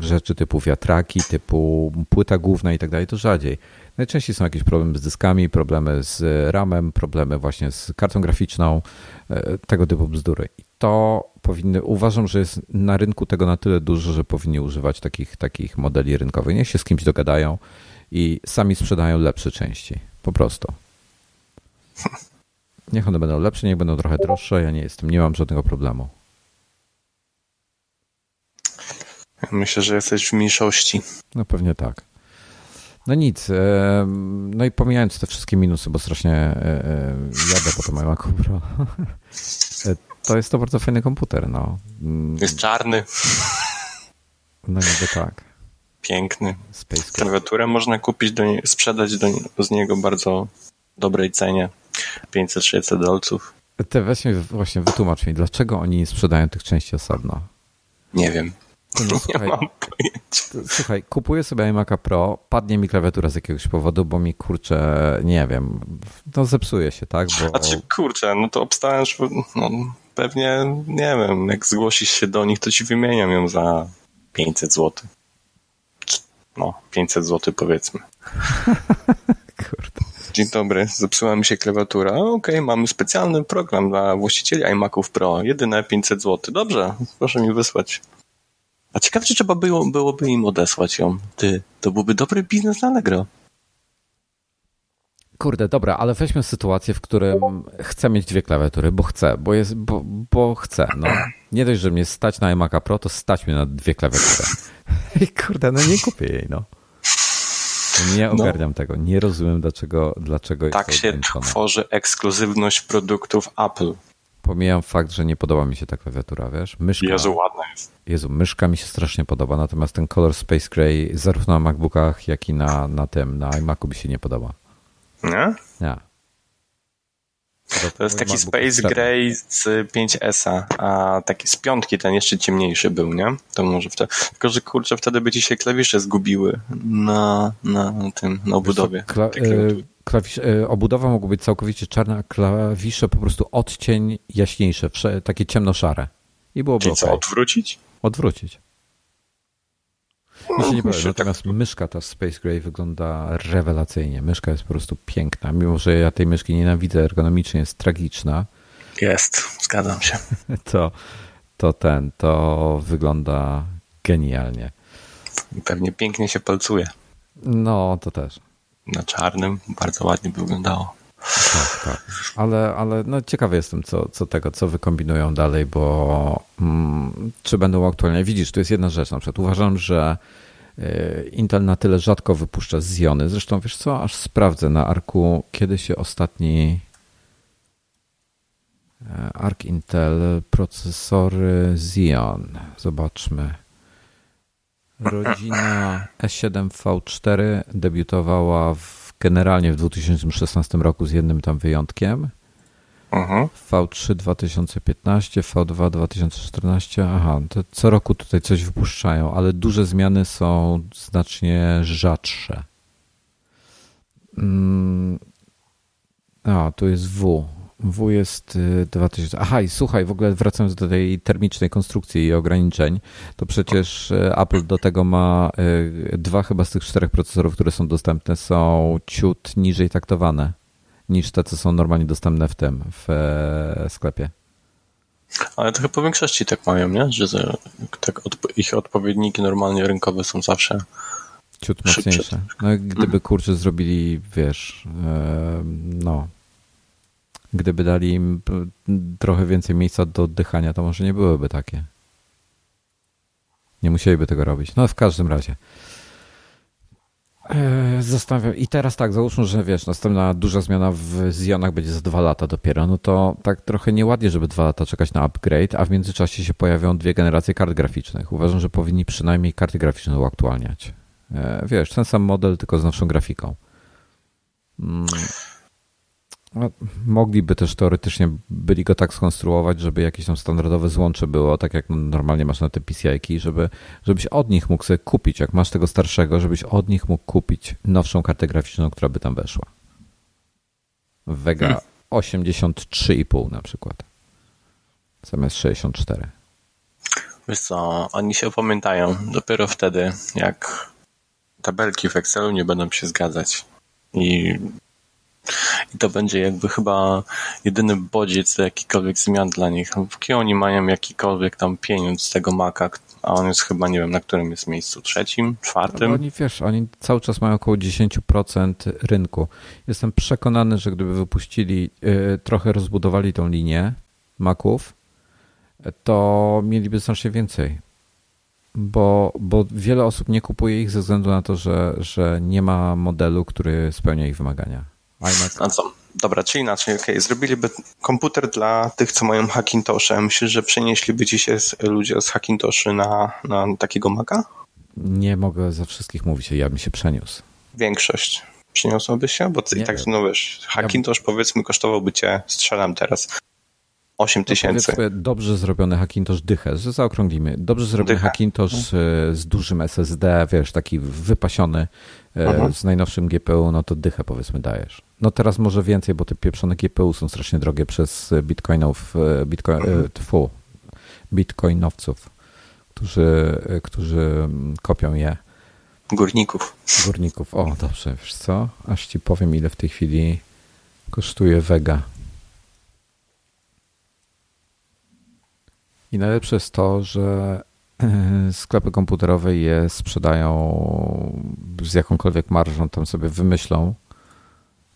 rzeczy typu wiatraki, typu płyta główna i tak dalej, to rzadziej. Najczęściej są jakieś problemy z dyskami, problemy z ramem, problemy właśnie z kartą graficzną, e, tego typu bzdury. I to powinny, uważam, że jest na rynku tego na tyle dużo, że powinni używać takich, takich modeli rynkowych. Niech się z kimś dogadają i sami sprzedają lepsze części. Po prostu. Niech one będą lepsze, niech będą trochę droższe. Ja nie jestem, nie mam żadnego problemu. Myślę, że jesteś w mniejszości. No pewnie tak. No nic. No i pomijając te wszystkie minusy, bo strasznie e, e, jadę po to moją Macu Pro. E, to jest to bardzo fajny komputer. No. Mm. Jest czarny. No niby tak. Piękny. Space Klawiaturę można kupić, do nie, sprzedać do, z niego bardzo dobrej cenie. 500-600 dolców. Te weź mi właśnie wytłumacz mi, dlaczego oni nie sprzedają tych części osobno? Nie wiem. No, słuchaj, mam pojęcia. Słuchaj, kupuję sobie iMac'a Pro, padnie mi klawiatura z jakiegoś powodu, bo mi kurczę, nie wiem, no zepsuje się, tak? Bo... Znaczy, kurczę, no to obstałem, że no, pewnie, nie wiem, jak zgłosisz się do nich, to ci wymieniam ją za 500 zł. No, 500 zł powiedzmy. Kurde. Dzień dobry, zepsuła mi się klawiatura. Okej, okay, mamy specjalny program dla właścicieli iMaców Pro. Jedyne 500 zł. Dobrze, proszę mi wysłać. A ciekawe, czy trzeba było, byłoby im odesłać ją. Ty, to byłby dobry biznes na Allegro. Kurde, dobra, ale weźmy sytuację, w którym chcę mieć dwie klawiatury, bo chcę, bo, jest, bo, bo chcę. No. Nie dość, że mnie stać na iMac'a Pro, to stać mnie na dwie klawiatury. I kurde, no nie kupię jej, no. Nie no. ogarniam no. tego. Nie rozumiem, dlaczego, dlaczego tak jest Tak się tworzy ekskluzywność produktów Apple. Pomijam fakt, że nie podoba mi się ta klawiatura, wiesz? Myszka, Jezu, ładna jest. Jezu, myszka mi się strasznie podoba, natomiast ten kolor Space Gray zarówno na MacBookach, jak i na, na tym, na iMacu mi się nie podoba. Nie? Nie. To jest taki Space Gray z 5S, a taki z piątki ten jeszcze ciemniejszy był, nie? To może wtedy. Tylko, że kurczę, wtedy by ci się klawisze zgubiły na, na tym, na obudowie. E, klawisz, e, obudowa mogła być całkowicie czarna, a klawisze po prostu odcień jaśniejsze, takie ciemnoszare. I byłoby Czyli okay. co, odwrócić? Odwrócić. Mi się nie podoba, natomiast tak... myszka ta Space Gray wygląda rewelacyjnie. Myszka jest po prostu piękna, mimo że ja tej myszki nienawidzę, ergonomicznie jest tragiczna. Jest, zgadzam się. To, to ten, to wygląda genialnie. Pewnie pięknie się palcuje. No, to też. Na czarnym bardzo ładnie by wyglądało. Tak, tak. Ale, ale no ciekawy jestem, co, co tego, co wykombinują dalej, bo mm, czy będą aktualnie. Widzisz, to jest jedna rzecz. Na przykład uważam, że y, Intel na tyle rzadko wypuszcza Ziony. Zresztą wiesz co, aż sprawdzę na Arku, kiedy się ostatni e, Arc Intel procesory Xeon. Zobaczmy. Rodzina S7 V4 debiutowała w generalnie w 2016 roku z jednym tam wyjątkiem. Mhm. V3 2015, V2 2014. Aha, to co roku tutaj coś wypuszczają, ale duże zmiany są znacznie rzadsze. Mm. A, tu jest W. W jest 2000. Y, Aha, i słuchaj, w ogóle wracając do tej termicznej konstrukcji i ograniczeń, to przecież y, Apple do tego ma y, dwa chyba z tych czterech procesorów, które są dostępne, są ciut niżej taktowane niż te, co są normalnie dostępne w tym, w e, sklepie. Ale to chyba po większości tak mają, nie? Że tak ich odpowiedniki normalnie rynkowe są zawsze ciut mocniejsze. No, gdyby mhm. kurczę zrobili, wiesz, no Gdyby dali im trochę więcej miejsca do oddychania, to może nie byłyby takie. Nie musieliby tego robić. No w każdym razie. E, zastanawiam. I teraz tak, załóżmy, że wiesz, następna duża zmiana w Zionach będzie za dwa lata dopiero, no to tak trochę nieładnie, żeby dwa lata czekać na upgrade, a w międzyczasie się pojawią dwie generacje kart graficznych. Uważam, że powinni przynajmniej karty graficzne uaktualniać. E, wiesz, ten sam model, tylko z nowszą grafiką. Mm. No, mogliby też teoretycznie byli go tak skonstruować, żeby jakieś tam standardowe złącze było, tak jak normalnie masz na te PCI, żeby, żebyś od nich mógł sobie kupić, jak masz tego starszego, żebyś od nich mógł kupić nowszą kartę graficzną, która by tam weszła. Vega hmm. 83,5 na przykład. Zamiast 64. Wiesz co, oni się opamiętają dopiero wtedy, jak tabelki w Excelu nie będą się zgadzać. I i to będzie jakby chyba jedyny bodziec do jakichkolwiek zmian dla nich. Póki oni mają jakikolwiek tam pieniądz z tego Maca, a on jest chyba, nie wiem, na którym jest miejscu, trzecim, czwartym? No, oni, wiesz, oni cały czas mają około 10% rynku. Jestem przekonany, że gdyby wypuścili, yy, trochę rozbudowali tą linię Maców, to mieliby znacznie więcej. Bo, bo wiele osób nie kupuje ich ze względu na to, że, że nie ma modelu, który spełnia ich wymagania iMac. A co? Dobra, czy inaczej, okej, okay. zrobiliby komputer dla tych, co mają Hackintosze. Myślisz, że przenieśliby ci się ludzie z Hackintoszy na, na takiego Maca? Nie mogę za wszystkich mówić, ja bym się przeniósł. Większość przeniosłaby się? Bo ty i tak, no wiesz, Hackintosh ja... powiedzmy kosztowałby cię, strzelam teraz, 8 no tysięcy. No dobrze zrobiony Hackintosh dychę, że zaokrąglimy. Dobrze zrobiony dychę. Hackintosh z, z, dużym SSD, wiesz, taki wypasiony, mhm. z najnowszym GPU, no to dychę powiedzmy dajesz. No teraz może więcej, bo te pieprzone GPU są strasznie drogie przez bitcoinów, e, bitcoin, mhm. tfu, bitcoinowców, którzy, e, którzy mm, kopią je. Górników. Górników, o dobrze, wiesz co? Aż ci powiem, ile w tej chwili kosztuje Vega. I najlepsze jest to, że sklepy komputerowe je sprzedają z jakąkolwiek marżą, tam sobie wymyślą,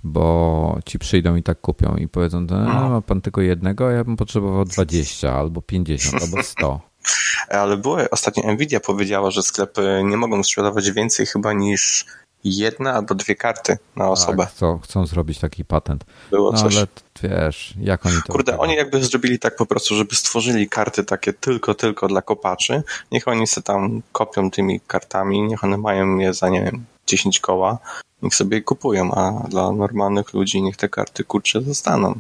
bo ci przyjdą i tak kupią i powiedzą, no, ma pan tylko jednego, a ja bym potrzebował 20 albo 50 albo 100. Ale było, ostatnio Nvidia powiedziała, że sklepy nie mogą sprzedawać więcej chyba niż jedna albo dwie karty na tak, osobę. Tak, chcą, chcą zrobić taki patent. Było no, coś. Ale wiesz, jak oni to... Kurde, oni jakby zrobili tak po prostu, żeby stworzyli karty takie tylko, tylko dla kopaczy. Niech oni się tam kopią tymi kartami, niech one mają je za, nie wiem, 10 koła, niech sobie je kupują, a dla normalnych ludzi niech te karty kurcze zostaną.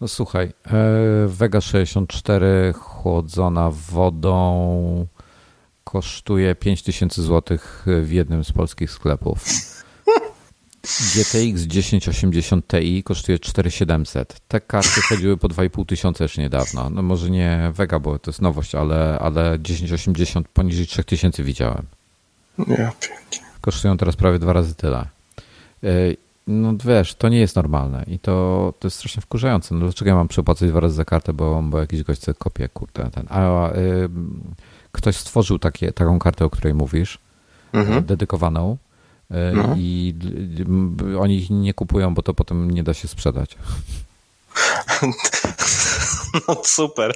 No słuchaj, e, Vega 64 chłodzona wodą kosztuje 5000 zł w jednym z polskich sklepów. GTX 1080 Ti kosztuje 4700. Te karty chodziły po 2500 tysiące jeszcze niedawno. No może nie Vega, bo to jest nowość, ale, ale 1080 poniżej 3000 widziałem. Ja Kosztują teraz prawie dwa razy tyle. E, no wiesz, to nie jest normalne i to, to jest strasznie wkurzające. No dlaczego ja mam przepłacać dwa razy za kartę, bo, bo jakiś gość chce kopię, kurde, ten. A, y, ktoś stworzył takie, taką kartę, o której mówisz, mhm. dedykowaną e, no. i oni ich nie kupują, bo to potem nie da się sprzedać. No super.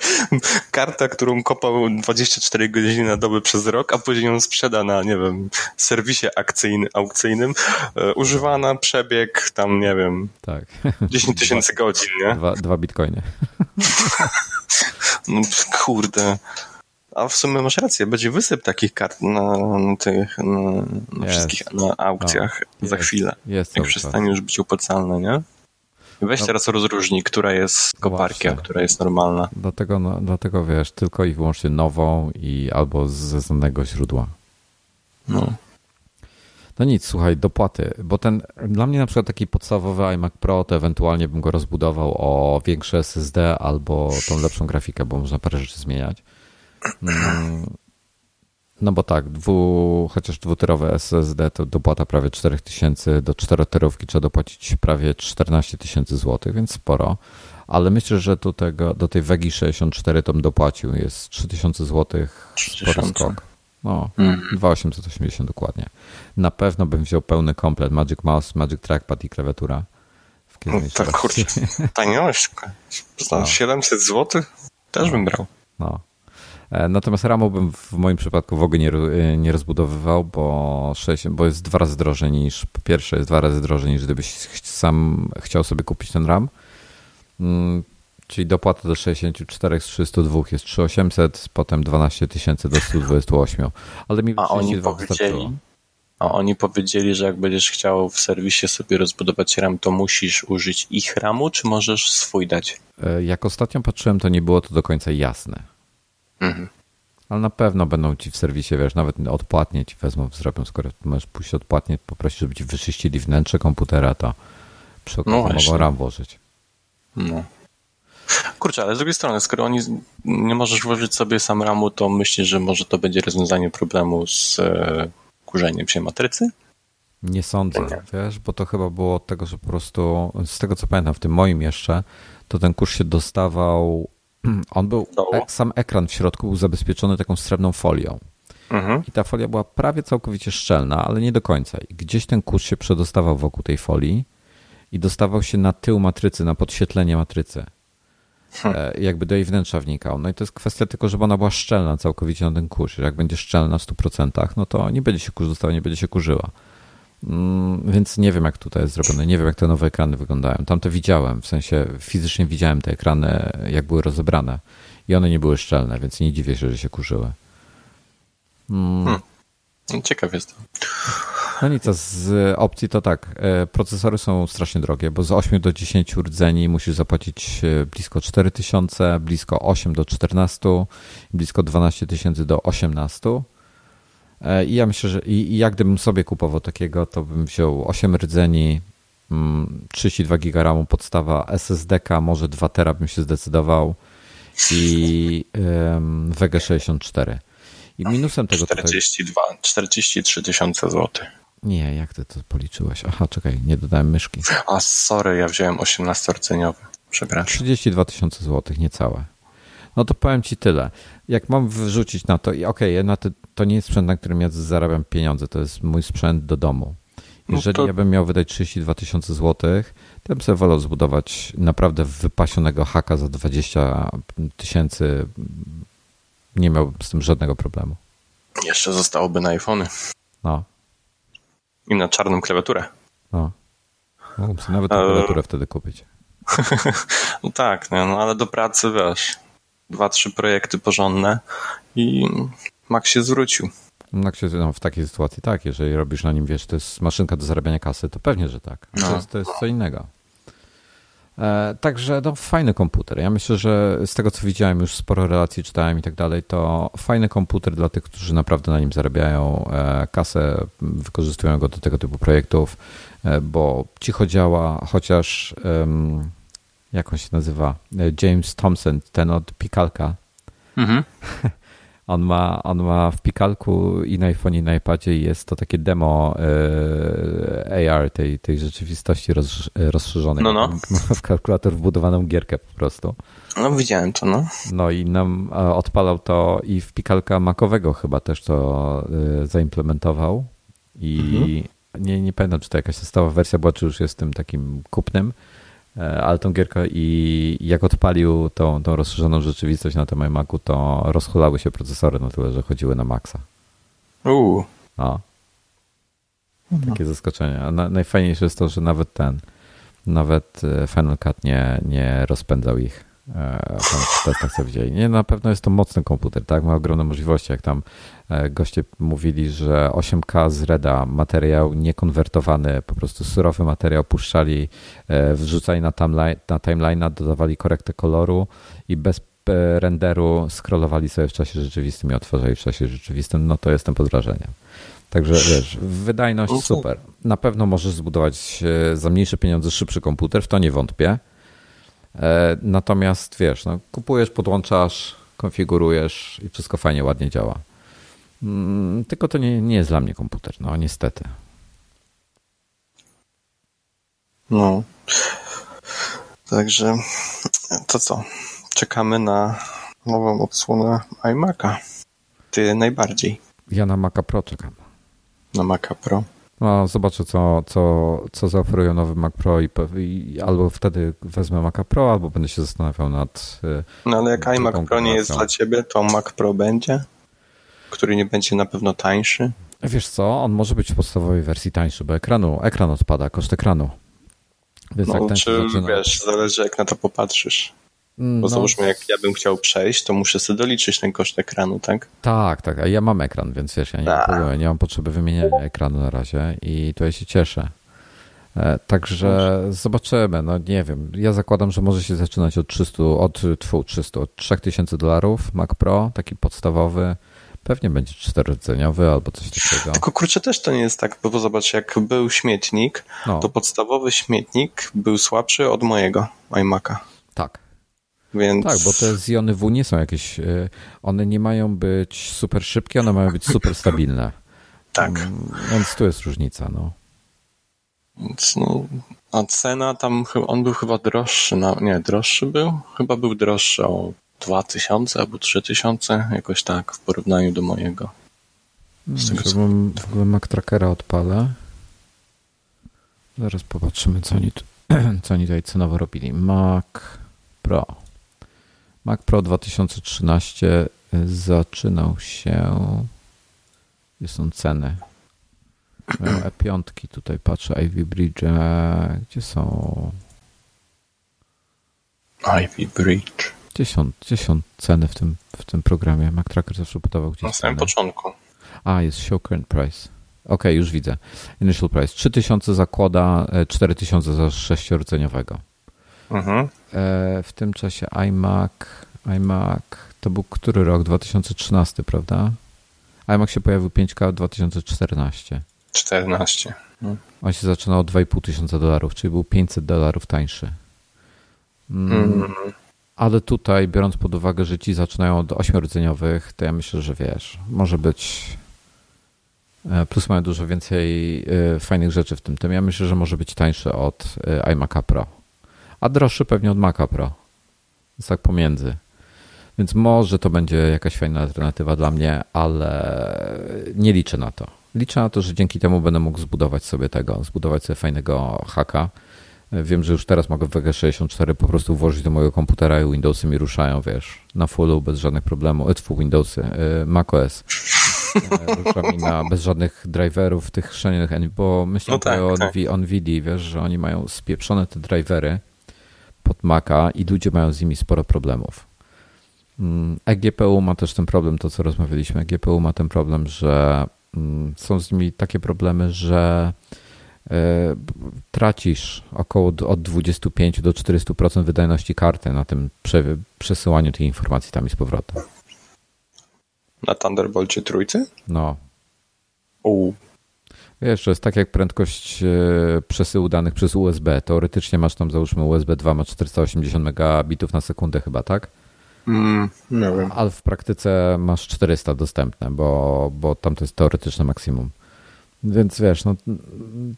Karta, którą kopał 24 godziny na dobę przez rok, a później ją sprzeda na, nie wiem, serwisie akcyjny, aukcyjnym. E, używana, przebieg, tam, nie wiem, tak. 10 tysięcy godzin, nie? Dwa, dwa bitcoiny. No kurde. A w sumie masz rację, będzie wysyp takich kart na, na tych, na, na wszystkich na aukcjach no, za jest, chwilę. Jest jak przestanie już być opłacalne, nie? Weź no. teraz rozróżnij, która jest koparki, a która jest normalna. Dlatego, no, dlatego wiesz, tylko i wyłącznie nową i albo ze znanego źródła. No. No nic, słuchaj, dopłaty, bo ten, dla mnie na przykład taki podstawowy iMac Pro, to ewentualnie bym go rozbudował o większe SSD albo tą lepszą grafikę, bo można parę rzeczy zmieniać. Mm, no bo tak, dwu, chociaż dwuterowe SSD to dopłata prawie 4000, do czteroterówki trzeba dopłacić prawie 14 tysięcy złotych, więc sporo. Ale myślę, że do, tego, do tej Wegi 64 to bym dopłacił, jest 3000 złotych, sporo skok. No, mm. 2880 dokładnie. Na pewno bym wziął pełny komplet Magic Mouse, Magic Trackpad i klawiatura. W no, tak, kurczę, taniość. No. 700 zł też bym brał. No. E, natomiast RAMu bym w moim przypadku w ogóle nie, e, nie rozbudowywał, bo, 6, bo jest dwa razy drożej niż, po pierwsze jest dwa razy drożej niż gdybyś sam chciał sobie kupić ten RAM. Mm, czyli dopłata do 64 z 302 jest 3800, potem 12 tysięcy do 128. Ale mi A oni powiedzieli, a oni powiedzieli, że jak będziesz chciał w serwisie sobie rozbudować RAM, to musisz użyć ich RAMu, czy możesz swój dać? E, jak ostatnio patrzyłem, to nie było to do końca jasne. Mhm. Ale na pewno będą ci w serwisie, wiesz, nawet odpłatnie ci wezmą, zrobią, skoro możesz pójść odpłatnie, poprosić, żeby ci wyczyścili wnętrze komputera, to przy okazji no mogą RAM włożyć. No. Kurczę, ale z drugiej strony, skoro oni nie możesz włożyć sobie sam RAMu, to myślisz, że może to będzie rozwiązanie problemu z e, kurzeniem się matrycy? Nie sądzę, nie. wiesz, bo to chyba było od tego, że po prostu, z tego co pamiętam, w tym moim jeszcze, to ten kurs się dostawał, on był, e, sam ekran w środku był zabezpieczony taką srebrną folią. Mhm. I ta folia była prawie całkowicie szczelna, ale nie do końca. I gdzieś ten kurs się przedostawał wokół tej folii i dostawał się na tył matrycy, na podświetlenie matrycy. Hmm. Jakby do jej wnętrza wnikał. No i to jest kwestia tylko, żeby ona była szczelna całkowicie na ten kurz. Jak będzie szczelna w 100%, no to nie będzie się kurz dostała, nie będzie się kurzyła. Mm, więc nie wiem, jak tutaj jest zrobione. Nie wiem, jak te nowe ekrany wyglądają. Tam to widziałem, w sensie fizycznie widziałem te ekrany, jak były rozebrane. I one nie były szczelne, więc nie dziwię się, że się kurzyły. Mm. Hmm. Ciekaw jestem. No nic, z opcji to tak. E, procesory są strasznie drogie, bo z 8 do 10 rdzeni musisz zapłacić e, blisko 4000, blisko 8 do 14, blisko 12 tysięcy do 18. E, I ja myślę, że i, i jak gdybym sobie kupował takiego, to bym wziął 8 rdzeni, 32 mm, GB RAMu podstawa, SSD-ka, może 2 tera bym się zdecydował i um, Vega 64. I minusem tego 42, tutaj... 43 tysiące złotych. Nie, jak ty to policzyłeś? Aha, czekaj, nie dodałem myszki. A sorry, ja wziąłem 18-rceniowy. Przepraszam. 32 tysiące złotych, niecałe. No to powiem ci tyle. Jak mam wrzucić na to, i okej, okay, to, to nie jest sprzęt, na którym ja zarabiam pieniądze, to jest mój sprzęt do domu. No Jeżeli no to... ja bym miał wydać 32 tysiące złotych, to bym sobie wolał zbudować naprawdę wypasionego haka za 20 tysięcy. Nie miałbym z tym żadnego problemu. Jeszcze zostałoby na iPhony. No, i na czarną klawiaturę. No. Mógłbym sobie nawet klawiaturę wtedy kupić. no tak, no, no ale do pracy wiesz, dwa, trzy projekty porządne i Mac się zwrócił. Mac się, no, w takiej sytuacji tak, jeżeli robisz na nim, wiesz, to jest maszynka do zarabiania kasy, to pewnie, że tak. No. To, jest, to jest co innego. E, także no, fajny komputer. Ja myślę, że z tego co widziałem, już sporo relacji czytałem i tak dalej, to fajny komputer dla tych, którzy naprawdę na nim zarabiają e, kasę, wykorzystują go do tego typu projektów, e, bo cicho działa, chociaż jak on się nazywa? James Thompson, ten od Pikalka. Mhm. On ma, on ma w Pikalku i na iPhone i na iPadzie jest to takie demo e, AR, tej, tej rzeczywistości roz, rozszerzonej. No, no. W kalkulator wbudowaną gierkę po prostu. No widziałem to, no. No i nam odpalał to i w Pikalka Macowego chyba też to e, zaimplementował i mhm. nie, nie pamiętam, czy to jakaś stała wersja była, czy już jest tym takim kupnym, E, ale tą gierkę i jak odpalił tą, tą rozszerzoną rzeczywistość na tym iMacu, to rozchulały się procesory na tyle, że chodziły na maksa. Uuu. No. Takie zaskoczenie. A na, najfajniejsze jest to, że nawet ten, nawet e, Final Cut nie, nie rozpędzał ich E, tam w testach co widzieli. Nie, na pewno jest to mocny komputer, tak? Ma ogromne możliwości. Jak tam e, goście mówili, że 8K z Reda, materiał niekonwertowany, po prostu surowy materiał puszczali, e, wrzucali na, timeline, na timeline'a, dodawali korektę koloru i bez renderu scrollowali sobie w czasie rzeczywistym i otwarzali w czasie rzeczywistym, no to jestem pod wrażeniem. Także wiesz, wydajność super. Na pewno możesz zbudować za mniejsze pieniądze szybszy komputer, w to nie wątpię. E, natomiast wiesz, no, kupujesz, podłączasz, konfigurujesz i wszystko fajnie, ładnie działa. Mm, tylko to nie, nie jest dla mnie komputer, no niestety. No. Także to co? Czekamy na nową odsłonę iMac'a. Ty najbardziej. Ja na Maca Pro czekam. Na Maca Pro. No, zobaczę, co, co, co zaoferują nowy Mac Pro i, i, albo wtedy wezmę Maca Pro, albo będę się zastanawiał nad. Y, no ale jak iMac Pro nie jest dla ciebie, to Mac Pro będzie, który nie będzie na pewno tańszy. Wiesz co, on może być w podstawowej wersji tańszy, bo ekranu, ekran odpada, koszt ekranu. Więc no, czy zaczyna... wiesz, zależy jak na to popatrzysz. Bo no, załóżmy, jak ja bym chciał przejść, to muszę sobie doliczyć ten koszt ekranu, tak? Tak, tak. A ja mam ekran, więc wiesz, ja nie, mam, tak. nie mam potrzeby wymieniania ekranu na razie i tutaj się cieszę. E, także zobaczymy, no nie wiem. Ja zakładam, że może się zaczynać od 300, od, tfu, 300, od 3000 dolarów Mac Pro, taki podstawowy. Pewnie będzie czterodzeniowy albo coś takiego. Tylko kurczę, też to nie jest tak, bo zobacz, jak był śmietnik, no. to podstawowy śmietnik był słabszy od mojego iMac'a. Tak. Więc... Tak, bo te zjony W nie są jakieś. E, one nie mają być super szybkie, one mają być super stabilne. tak. Mm, więc tu jest różnica, no. Więc no, a cena tam, on był chyba droższy, nie, droższy był? Chyba był droższy o 2000 albo 3000, jakoś tak w porównaniu do mojego. Z tego, co... w ogóle Mac Trackera odpalę. Zaraz popatrzymy, co oni, tu, co oni tutaj cenowo robili. Mac Pro. Mac Pro 2013 zaczynał się. Gdzie są ceny? E5 tutaj patrzę, Ivy Bridge. Gdzie są? Ivy Bridge. Gdzie są, gdzie są ceny w tym, w tym programie? Mac Tracker zawsze podawał gdzieś. Na samym początku. A, jest show current price. Ok, już widzę. Initial price. 3000 zakłada, 4000 e, za sześciordzeniowego. Mhm. E, w tym czasie iMac, iMac to był który rok? 2013, prawda? iMac się pojawił 5K w 2014. 14. No. On się zaczynał od 2,5 tysiąca dolarów, czyli był 500 dolarów tańszy. Mm. Mm. Ale tutaj, biorąc pod uwagę, że ci zaczynają od 8 rdzeniowych, to ja myślę, że wiesz, może być. E, plus mają dużo więcej fajnych rzeczy w tym. Tym ja myślę, że może być tańszy od iMac'a Pro a droższy pewnie od Maca Pro. Jest tak pomiędzy. Więc może to będzie jakaś fajna alternatywa dla mnie, ale nie liczę na to. Liczę na to, że dzięki temu będę mógł zbudować sobie tego, zbudować sobie fajnego haka. Wiem, że już teraz mogę w WG64 po prostu włożyć do mojego komputera i Windowsy mi ruszają, wiesz, na fullu bez żadnych problemów. Etwu Windowsy, y, macOS. Y, rusza mi na, bez żadnych driverów tych chrzanionych, bo myślę no tak, o tak. NVIDIA, wiesz, że oni mają spieprzone te drivery, pod Maca i ludzie mają z nimi sporo problemów. Mm, eGPU ma też ten problem, to co rozmawialiśmy. eGPU ma ten problem, że mm, są z nimi takie problemy, że e, tracisz około od 25 do 400% wydajności karty na tym przesyłaniu tych informacji tam i z powrotem. Na Thunderbolcie trójcy? No. U. Wiesz, to jest tak jak prędkość e, przesyłu danych przez USB. Teoretycznie masz tam, załóżmy, USB 2 ma 480 megabitów na sekundę chyba, tak? Mm, nie wiem. Ale w praktyce masz 400 dostępne, bo, bo tam to jest teoretyczne maksimum. Więc wiesz, no,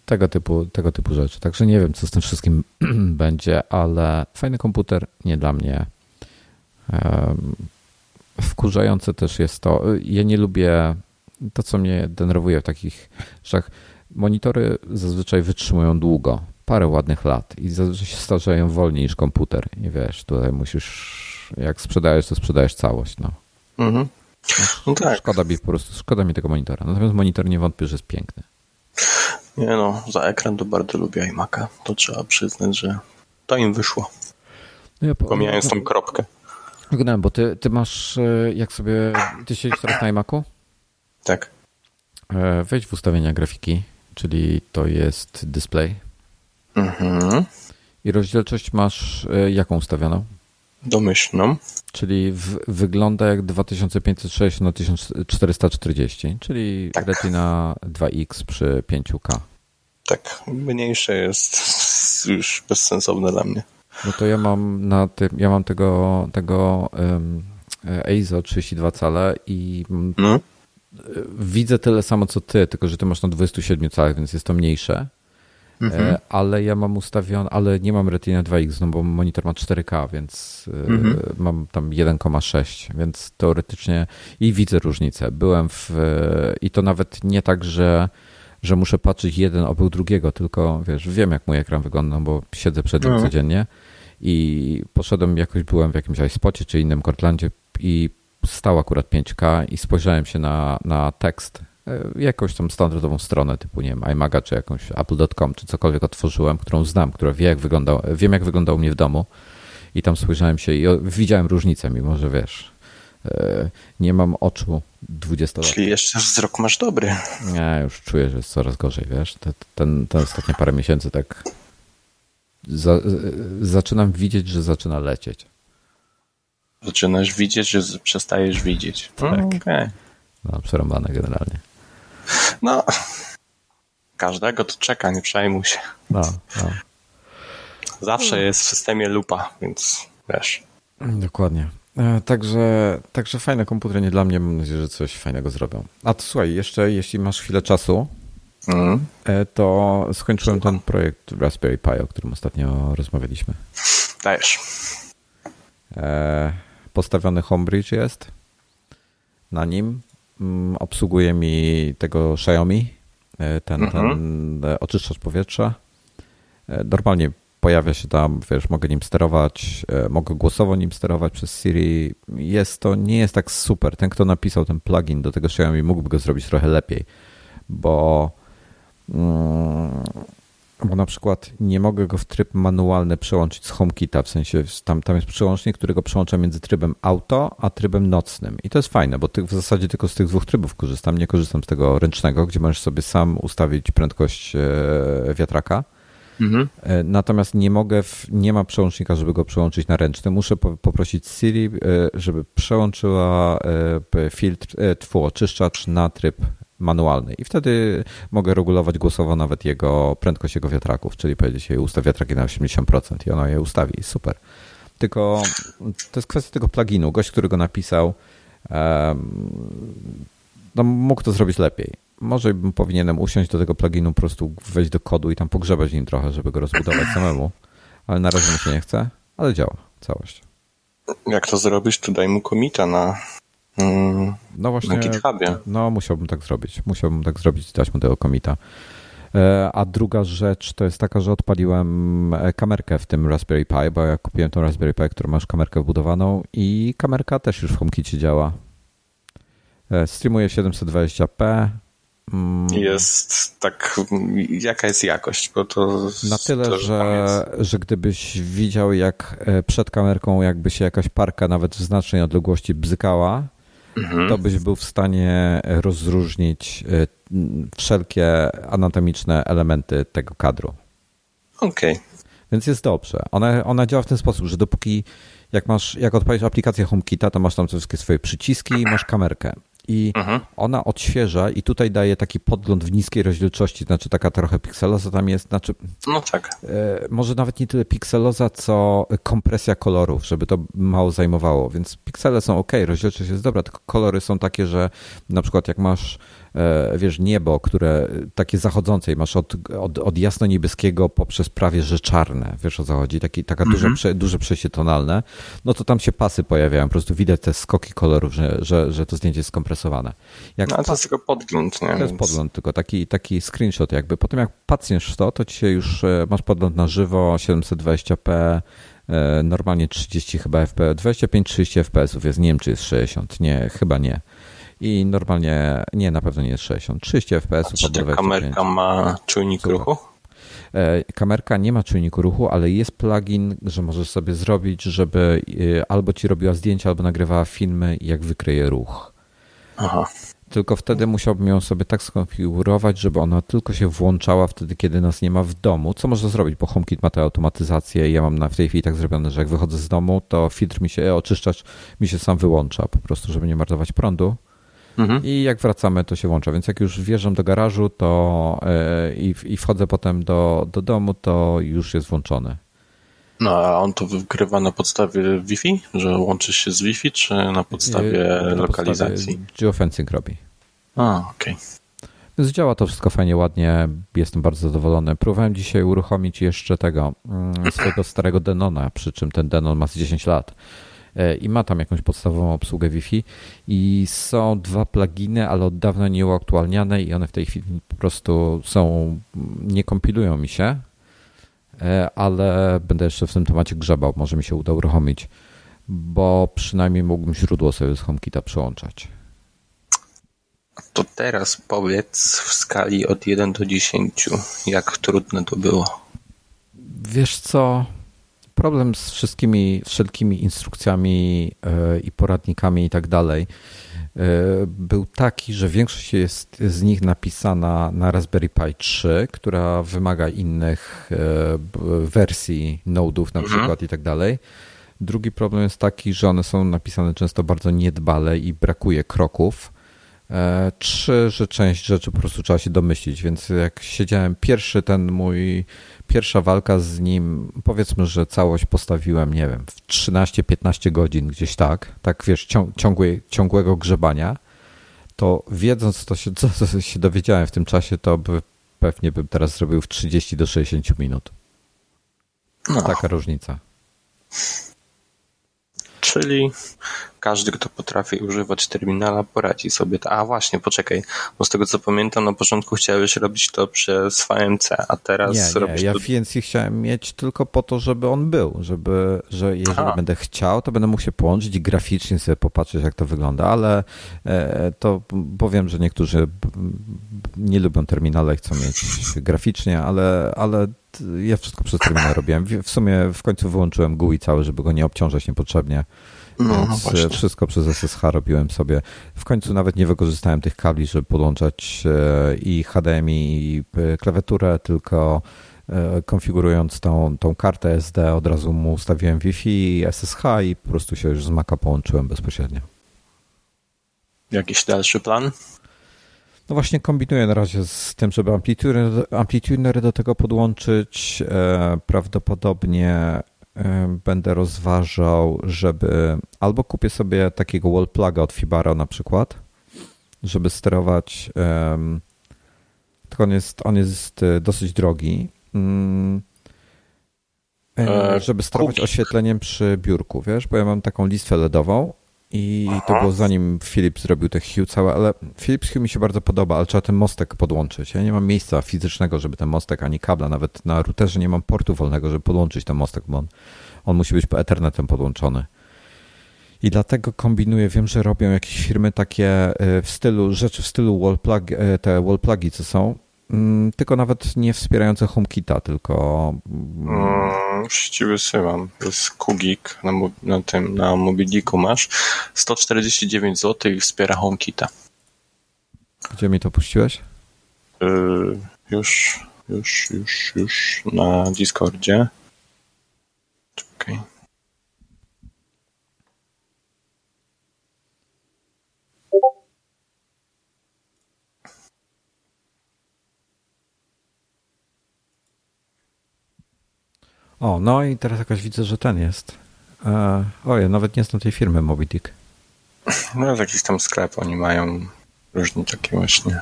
tego, typu, tego typu rzeczy. Także nie wiem, co z tym wszystkim będzie, ale fajny komputer nie dla mnie. Wkurzające też jest to. Ja nie lubię to, co mnie denerwuje w takich rzeczach, monitory zazwyczaj wytrzymują długo, parę ładnych lat i zazwyczaj się starzeją wolniej niż komputer. I wiesz, tutaj musisz, jak sprzedajesz, to sprzedajesz całość. No. Mhm. No, tak. Szkoda mi po prostu, szkoda mi tego monitora. Natomiast monitor nie wątpię, że jest piękny. Nie no, za ekran to bardzo lubię iMac'a. To trzeba przyznać, że to im wyszło. No ja po... Pomijając tą kropkę. Wygnałem, bo ty, ty masz, e, jak sobie, ty siedzisz teraz na iMac'u? Tak. E, wejdź w ustawienia grafiki, czyli to jest display. Mhm. I rozdzielczość masz e, jaką ustawioną? Domyślną. Czyli w, wygląda jak 2560 na 1440, czyli tak. Retina 2X przy 5K. Tak, mniejsze jest już bezsensowne dla mnie. No to ja mam na tym, ja mam tego, tego um, EIZO 32 cale i hmm? Widzę tyle samo co ty, tylko że ty masz na 27 calach, więc jest to mniejsze. Mhm. E, ale ja mam ustawione, ale nie mam Retina 2X, no bo monitor ma 4K, więc e, mhm. mam tam 1,6, więc teoretycznie i widzę różnicę. Byłem w i to nawet nie tak, że że muszę patrzeć jeden obok drugiego, tylko wiesz, wiem jak mój ekran wygląda, bo siedzę przed nim no. codziennie i poszedłem, jakoś byłem w jakimś iSpocie czy innym Cortlandzie i stał akurat 5K i spojrzałem się na, na tekst, e, jakąś tam standardową stronę typu, nie wiem, iMaga czy jakąś apple.com czy cokolwiek otworzyłem, którą znam, która wie jak wyglądał, wiem jak wyglądał mnie w domu i tam spojrzałem się i widziałem różnicę, mimo że wiesz, e, nie mam oczu 20 lat. Czyli jeszcze wzrok masz dobry. Nie, już czuję, że jest coraz gorzej, wiesz. Ten, ten, ten ostatnie parę miesięcy tak za, zaczynam widzieć, że zaczyna lecieć. Zaczynasz widzieć, że przestajesz widzieć. Tak. Mm, okay. No, przerąbane generalnie. No, każdego to czeka, nie przejmuj się. No, no. Zawsze jest w systemie lupa, więc wiesz. Dokładnie. E, także, także fajne komputery nie dla mnie. Mam nadzieję, że coś fajnego zrobią. A to słuchaj, jeszcze jeśli masz chwilę czasu, mm. to skończyłem ten projekt Raspberry Pi, o którym ostatnio rozmawialiśmy. Dajesz. E, postawiony Homebridge jest na nim. Mm, obsługuje mi tego Xiaomi, ten, mhm. ten oczyszczacz powietrza. Normalnie pojawia się tam, wiesz, mogę nim sterować, e, mogę głosowo nim sterować przez Siri. Jest to, nie jest tak super. Ten, kto napisał ten plugin do tego Xiaomi, mógłby go zrobić trochę lepiej, bo, mm, bo na przykład nie mogę go w tryb manualny przełączyć z HomeKita, w sensie tam, tam jest przełącznik, który go przełącza między trybem auto, a trybem nocnym. I to jest fajne, bo ty w zasadzie tylko z tych dwóch trybów korzystam. Nie korzystam z tego ręcznego, gdzie możesz sobie sam ustawić prędkość e, wiatraka Mhm. E, natomiast nie mogę, w, nie ma przełącznika, żeby go przełączyć na ręczny. Muszę po, poprosić Siri, e, żeby przełączyła filtr, tfu, oczyszczacz na tryb manualny i wtedy mogę regulować głosowo nawet jego prędkość jego wiatraków, czyli powiedzieć jej ustaw wiatraki na 80% i ona je ustawi. Super. Tylko to jest kwestia tego pluginu. Gość, który go napisał, no, mógł to zrobić lepiej może bym powinienem usiąść do tego pluginu, po prostu wejść do kodu i tam pogrzebać nim trochę, żeby go rozbudować samemu. Ale na razie mi się nie chce, ale działa całość. Jak to zrobisz, to daj mu komita na, no właśnie, na GitHubie. No, musiałbym tak zrobić. Musiałbym tak zrobić dać mu tego komita. E, a druga rzecz to jest taka, że odpaliłem e, kamerkę w tym Raspberry Pi, bo ja kupiłem tą Raspberry Pi, która masz kamerkę wbudowaną i kamerka też już w HomeKicie działa. E, streamuje 720p, Mm. Jest tak, jaka jest jakość? Bo to Na tyle, to, że, że gdybyś widział, jak przed kamerką jakby się jakaś parka nawet w znacznej odległości bzykała, mhm. to byś był w stanie rozróżnić e, wszelkie anatomiczne elementy tego kadru. Okej. Okay. Więc jest dobrze. Ona, ona działa w ten sposób, że dopóki jak masz, jak odpalisz aplikację HomeKita, to masz tam wszystkie swoje przyciski i masz kamerkę i mhm. ona odświeża i tutaj daje taki podgląd w niskiej rozdzielczości, znaczy taka trochę pikseloza tam jest, znaczy no tak. E, może nawet nie tyle pikseloza, co kompresja kolorów, żeby to mało zajmowało, więc piksele są ok, rozdzielczość jest dobra, tylko kolory są takie, że na przykład jak masz wiesz, niebo, które takie zachodzące masz od, od, od jasno-niebieskiego poprzez prawie że czarne, wiesz o co chodzi, Taki, taka -hmm. duże, mhm. prze, duże przejście tonalne, no to tam się pasy pojawiają, po prostu widać te skoki kolorów, że, że, że to zdjęcie jest skompresowane. Jak no, to jest tylko podgląd, nie? To jest podgląd, tylko taki, taki screenshot jakby. Potem jak patrzysz to, to dzisiaj już e, masz podgląd na żywo, 720p, e, normalnie 30 chyba FPS, 25-30 FPS jest, nie wiem czy jest 60, nie, chyba nie i normalnie, nie, na pewno nie jest 60, 30 fps. A czy ta kamerka ma czujnik Super. ruchu? E, kamerka nie ma czujniku ruchu, ale jest plugin, że możesz sobie zrobić, żeby e, albo ci robiła zdjęcia, albo nagrywała filmy, jak wykryje ruch. Aha. Tylko wtedy musiałbym ją sobie tak skonfigurować, żeby ona tylko się włączała wtedy, kiedy nas nie ma w domu. Co można zrobić, bo HomeKit ma tę automatyzację. Ja mam na w tej chwili tak zrobione, że jak wychodzę z domu, to filtr mi się, oczyszczacz mi się sam wyłącza, po prostu, żeby nie marnować prądu. Mhm. I jak wracamy, to się włącza. Więc jak już wjeżdżam do garażu to yy, i, i wchodzę potem do, do domu, to już jest włączony. No, a on to wykrywa na podstawie Wi-Fi? Że łączysz się z Wi-Fi, czy na podstawie na lokalizacji? Podstawie geofencing robi. A, okej. Okay. Więc działa to wszystko fajnie, ładnie. Jestem bardzo zadowolony. Próbowałem dzisiaj uruchomić jeszcze tego mm, swojego starego Denona, przy czym ten Denon ma z 10 lat. E, i ma tam jakąś podstawową obsługę Wi-Fi i są dwa pluginy, ale od dawna nie uaktualniane i one w tej chwili po prostu są, nie kompilują mi się, e, ale będę jeszcze w tym temacie grzebał, może mi się uda uruchomić, bo przynajmniej mógłbym źródło sobie z HomeKita przyłączać. To teraz powiedz w skali od 1 do 10, jak trudne to było. Wiesz co? Problem z wszystkimi, wszelkimi instrukcjami e, i poradnikami i tak dalej e, był taki, że większość jest z nich napisana na Raspberry Pi 3, która wymaga innych e, wersji nodów na mhm. przykład i tak dalej. Drugi problem jest taki, że one są napisane często bardzo niedbale i brakuje kroków Trzy, że część rzeczy po prostu trzeba się domyślić, więc jak siedziałem pierwszy ten mój, pierwsza walka z nim, powiedzmy, że całość postawiłem, nie wiem, w 13-15 godzin gdzieś tak, tak wiesz, ciągłe, ciągłego grzebania, to wiedząc to się, co się dowiedziałem w tym czasie, to by, pewnie bym teraz zrobił w 30 do 60 minut. No. Taka różnica. Czyli każdy, kto potrafi używać terminala, poradzi sobie. A właśnie, poczekaj, bo z tego co pamiętam, na początku chciałeś robić to przez VMC, a teraz nie, robisz nie, ja to... VNC chciałem mieć tylko po to, żeby on był, żeby, że jeżeli Aha. będę chciał, to będę mógł się połączyć i graficznie sobie popatrzeć, jak to wygląda, ale e, to powiem, że niektórzy nie lubią terminale, chcą mieć graficznie, ale, ale ja wszystko przez terminal robiłem. W sumie w końcu wyłączyłem GUI cały, żeby go nie obciążać niepotrzebnie. No, Więc no wszystko przez SSH robiłem sobie. W końcu nawet nie wykorzystałem tych kabli, żeby podłączać e, i HDMI, i e, klawiaturę, tylko e, konfigurując tą, tą kartę SD od razu mu ustawiłem Wi-Fi i SSH i po prostu się już z Maca połączyłem bezpośrednio. Jakiś dalszy plan? No właśnie kombinuję na razie z tym, żeby amplituner do tego podłączyć. Prawdopodobnie będę rozważał, żeby albo kupię sobie takiego wall pluga od Fibaro na przykład, żeby sterować. Tylko on jest, on jest e, dosyć drogi. Mm, e, żeby sterować oświetleniem przy biurku, wiesz, bo ja mam taką listwę LEDową i Aha. to było zanim Philips zrobił te Hue całe, ale Philips Hue mi się bardzo podoba, ale trzeba ten mostek podłączyć. Ja nie mam miejsca fizycznego, żeby ten mostek, ani kabla, nawet na routerze nie mam portu wolnego, żeby podłączyć ten mostek, bo on, on musi być po Ethernetem podłączony. I dlatego kombinuję, wiem, że robią jakieś firmy takie y, w stylu, rzeczy w stylu wall plug, y, te wall plugi, co są, tylko nawet nie wspierające HomeKita, tylko... Mm, już ci wysyłam. Jest Kugik na, na tym, na Mobiliku masz. 149 zł i wspiera HomeKita. Gdzie mi to puściłeś? Yy, już, już, już, już na Discordzie. Czekaj. O, no i teraz jakaś widzę, że ten jest. E, oj, nawet nie znam tej firmy Moby Dick. No, jakiś tam sklep oni mają różne takie właśnie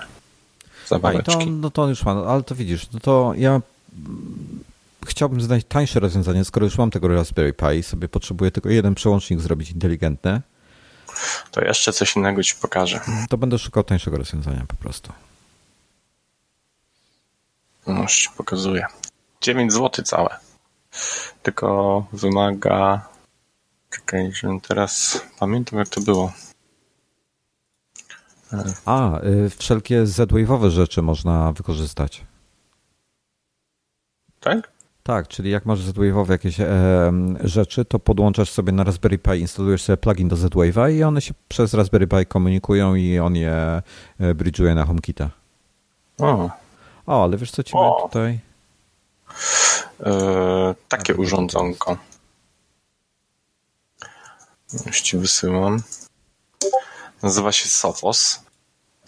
zabaweczki. to, no to on już ma, ale to widzisz, no to ja chciałbym znaleźć tańsze rozwiązanie, skoro już mam tego Raspberry Pi i sobie potrzebuję tylko jeden przełącznik zrobić inteligentny. To jeszcze coś innego ci pokażę. To będę szukał tańszego rozwiązania po prostu. No, już ci pokazuję. 9 zł całe. Tylko wymaga. Czekaj, że teraz pamiętam, jak to było. A, y, wszelkie Z-Wave'owe rzeczy można wykorzystać. Tak? Tak, czyli jak masz Z-Wave'owe jakieś e, rzeczy, to podłączasz sobie na Raspberry Pi, instalujesz sobie plugin do Z-Wave'a i one się przez Raspberry Pi komunikują i on je e, bridge'uje na HomeKita. O. o, ale wiesz co ci mamy tutaj? E, takie urządzonko. Już ci wysyłam. Nazywa się Sophos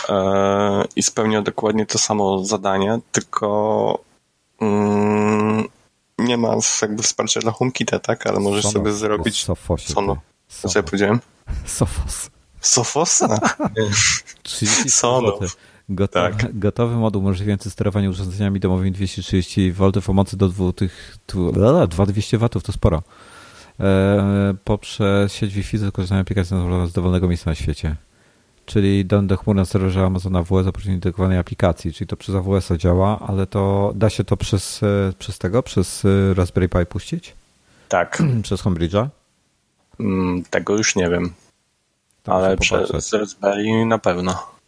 e, i spełnia dokładnie to samo zadanie, tylko mm, nie ma jakby wsparcia dla HomeKita, tak? Ale możesz sobie zrobić... Sofosie. Sono. Co ja powiedziałem? Sophos? 30 Sono. Gotowy, tak. gotowy moduł umożliwiający sterowanie urządzeniami domowymi 230 V o mocy do 2200 W to sporo. e, poprzez sieć Wi-Fi z wykorzystaniem aplikacji z dowolnego miejsca na świecie. Czyli do chmury na serwerze Amazon AWS pośrednictwem integrowanej aplikacji, czyli to przez AWS działa, ale to da się to przez, e, przez tego, przez e, Raspberry Pi puścić? Tak. przez Homebridge'a? Mm, tego już nie wiem. Ale przez Raspberry na pewno.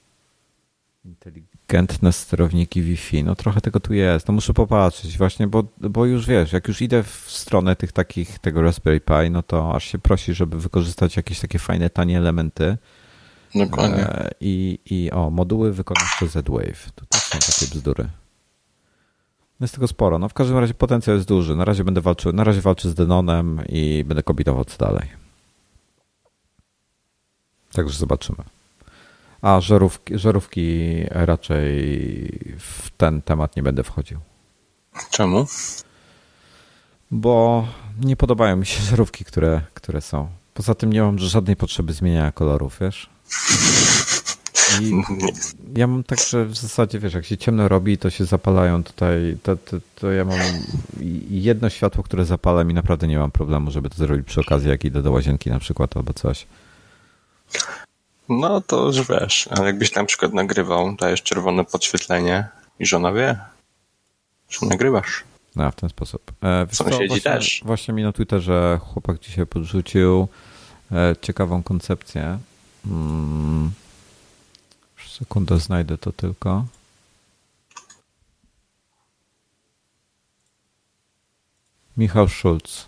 Inteligentne sterowniki Wi-Fi. No trochę tego tu jest. No muszę popatrzeć właśnie, bo, bo już wiesz, jak już idę w stronę tych takich, tego Raspberry Pi, no to aż się prosi, żeby wykorzystać jakieś takie fajne, tanie elementy. Dokładnie. E, I, i o, moduły wykonawcze Z-Wave. To też są takie bzdury. Jest tego sporo. No w każdym razie potencjał jest duży. Na razie będę walczył, na razie walczę z Denonem i będę kombinował co dalej. Także zobaczymy. A żarówki, żarówki raczej w ten temat nie będę wchodził. Czemu? Bo nie podobają mi się żarówki, które, które są. Poza tym nie mam żadnej potrzeby zmieniania kolorów, wiesz? I ja mam tak, że w zasadzie, wiesz, jak się ciemno robi, to się zapalają tutaj, to, to, to ja mam jedno światło, które zapala mi naprawdę nie mam problemu, żeby to zrobić przy okazji, jak idę do łazienki na przykład albo coś. No to już wiesz, ale jakbyś na przykład nagrywał, dajesz czerwone podświetlenie i żona wie, że nagrywasz. No, w ten sposób. E, Sąsiedzi właśnie, też. Właśnie mi na Twitterze chłopak dzisiaj podrzucił e, ciekawą koncepcję. Hmm. Sekundę znajdę to tylko. Michał Schulz.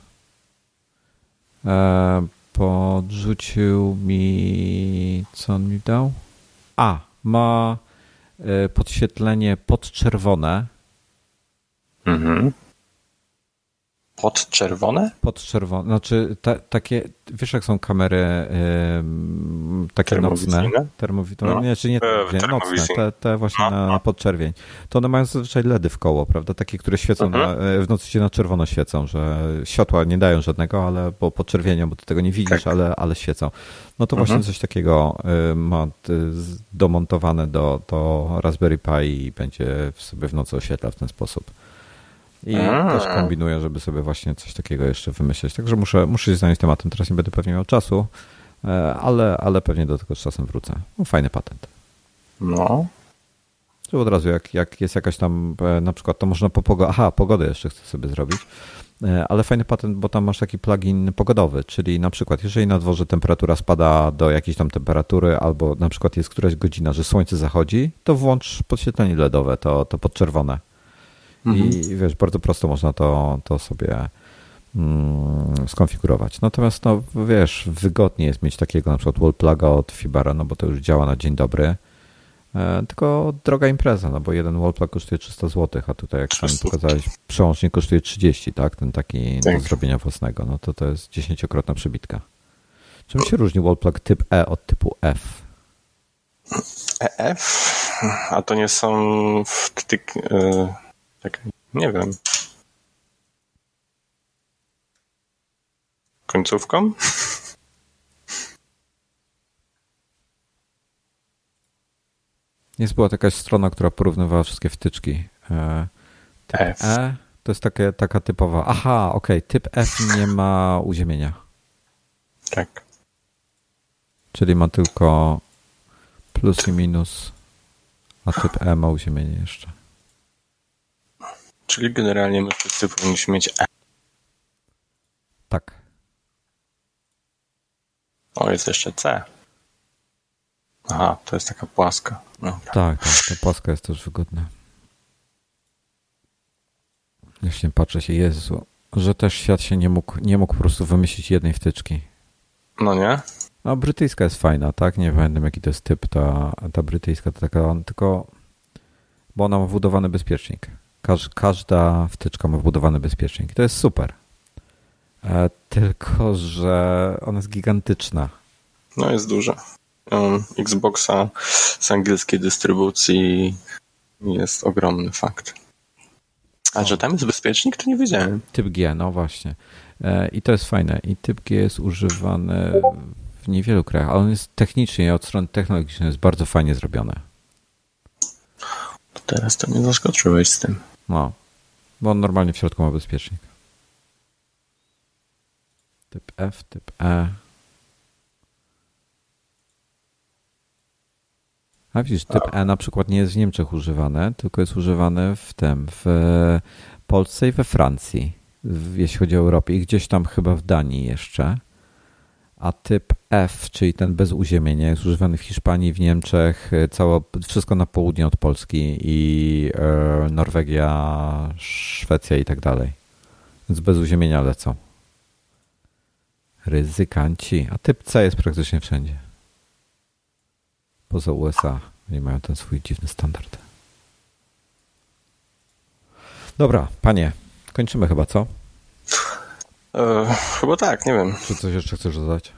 E, podrzucił mi. Co on mi dał? A, ma e, podświetlenie podczerwone. Mhm. Podczerwone? Podczerwone. Znaczy ta, takie, wiesz jak są kamery yy, takie nocne? Termowizyjne? No. Nie, czy nie termowizyjne, nocne, te, te właśnie na, na podczerwień. To one mają zazwyczaj LEDy w koło, prawda? Takie, które świecą na, mhm. e, w nocy się na czerwono świecą, że światła nie dają żadnego, ale po podczerwienią, bo ty tego nie widzisz, tak. ale, ale świecą. No to właśnie mhm. coś takiego y, ma domontowane do, do Raspberry Pi i będzie sobie w nocy oświetla w ten sposób. I A. też kombinuję, żeby sobie właśnie coś takiego jeszcze wymyśleć. Także muszę, muszę się zająć tematem. Teraz nie będę pewnie miał czasu, e, ale, ale pewnie do tego z czasem wrócę. No, fajny patent. No. Że od razu, jak, jak jest jakaś tam, e, na przykład, to można po pogodę, aha, pogodę jeszcze chcę sobie zrobić, e, ale fajny patent, bo tam masz taki plugin pogodowy, czyli na przykład, jeżeli na dworze temperatura spada do jakiejś tam temperatury, albo na przykład jest któraś godzina, że słońce zachodzi, to włącz podświetlenie LEDowe, to, to podczerwone. Mhm. I wiesz, bardzo prosto można to, to sobie mm, skonfigurować. Natomiast, no wiesz, wygodnie jest mieć takiego na przykład wall pluga od Fibara, no bo to już działa na dzień dobry. E, tylko droga impreza, no bo jeden wall plug kosztuje 300 zł, a tutaj jak sam pokazałeś, przełącznik kosztuje 30, tak? Ten taki tak. do zrobienia własnego, no to to jest dziesięciokrotna przebitka. Czym się różni wall plug typ E od typu F? EF? A to nie są wtyk, tak, nie wiem. Końcówką? Jest była jakaś strona, która porównywała wszystkie wtyczki. E, typ F. E to jest takie, taka typowa. Aha, okej, okay. typ F nie ma uziemienia. Tak. Czyli ma tylko plus i minus, a typ E ma uziemienie jeszcze. Czyli generalnie my wszyscy powinniśmy mieć E. Tak. O, jest jeszcze C. Aha, to jest taka płaska. Tak, tak, ta płaska jest też wygodna. Właśnie patrzę się, Jezu, że też świat się nie mógł, nie mógł po prostu wymyślić jednej wtyczki. No nie? No, brytyjska jest fajna, tak? Nie pamiętam jaki to jest typ, ta, ta brytyjska to taka, tylko, bo ona ma wbudowany bezpiecznik. Każ, każda wtyczka ma wbudowany bezpiecznik. To jest super. E, tylko, że ona jest gigantyczna. No jest duża. Um, Xboxa z angielskiej dystrybucji jest ogromny fakt. A że tam jest bezpiecznik, to nie wiedziałem. Typ G, no właśnie. E, I to jest fajne. I typ G jest używany w niewielu krajach, ale on jest technicznie, od strony technologicznej jest bardzo fajnie zrobione. To teraz to mnie zaskoczyłeś z tym. No, bo on normalnie w środku ma bezpiecznik. Typ F, typ E. A widzisz, typ E na przykład nie jest w Niemczech używane, tylko jest używane w tym, w Polsce i we Francji, jeśli chodzi o Europę i gdzieś tam chyba w Danii jeszcze. A typ F, czyli ten bez uziemienia, jest używany w Hiszpanii, w Niemczech, całe, wszystko na południe od Polski i e, Norwegia, Szwecja i tak dalej. Więc bez uziemienia lecą. Ryzykanci. A typ C jest praktycznie wszędzie. Poza USA. Oni mają ten swój dziwny standard. Dobra, panie, kończymy chyba, co? E, chyba tak, nie wiem. Czy coś jeszcze chcesz dodać?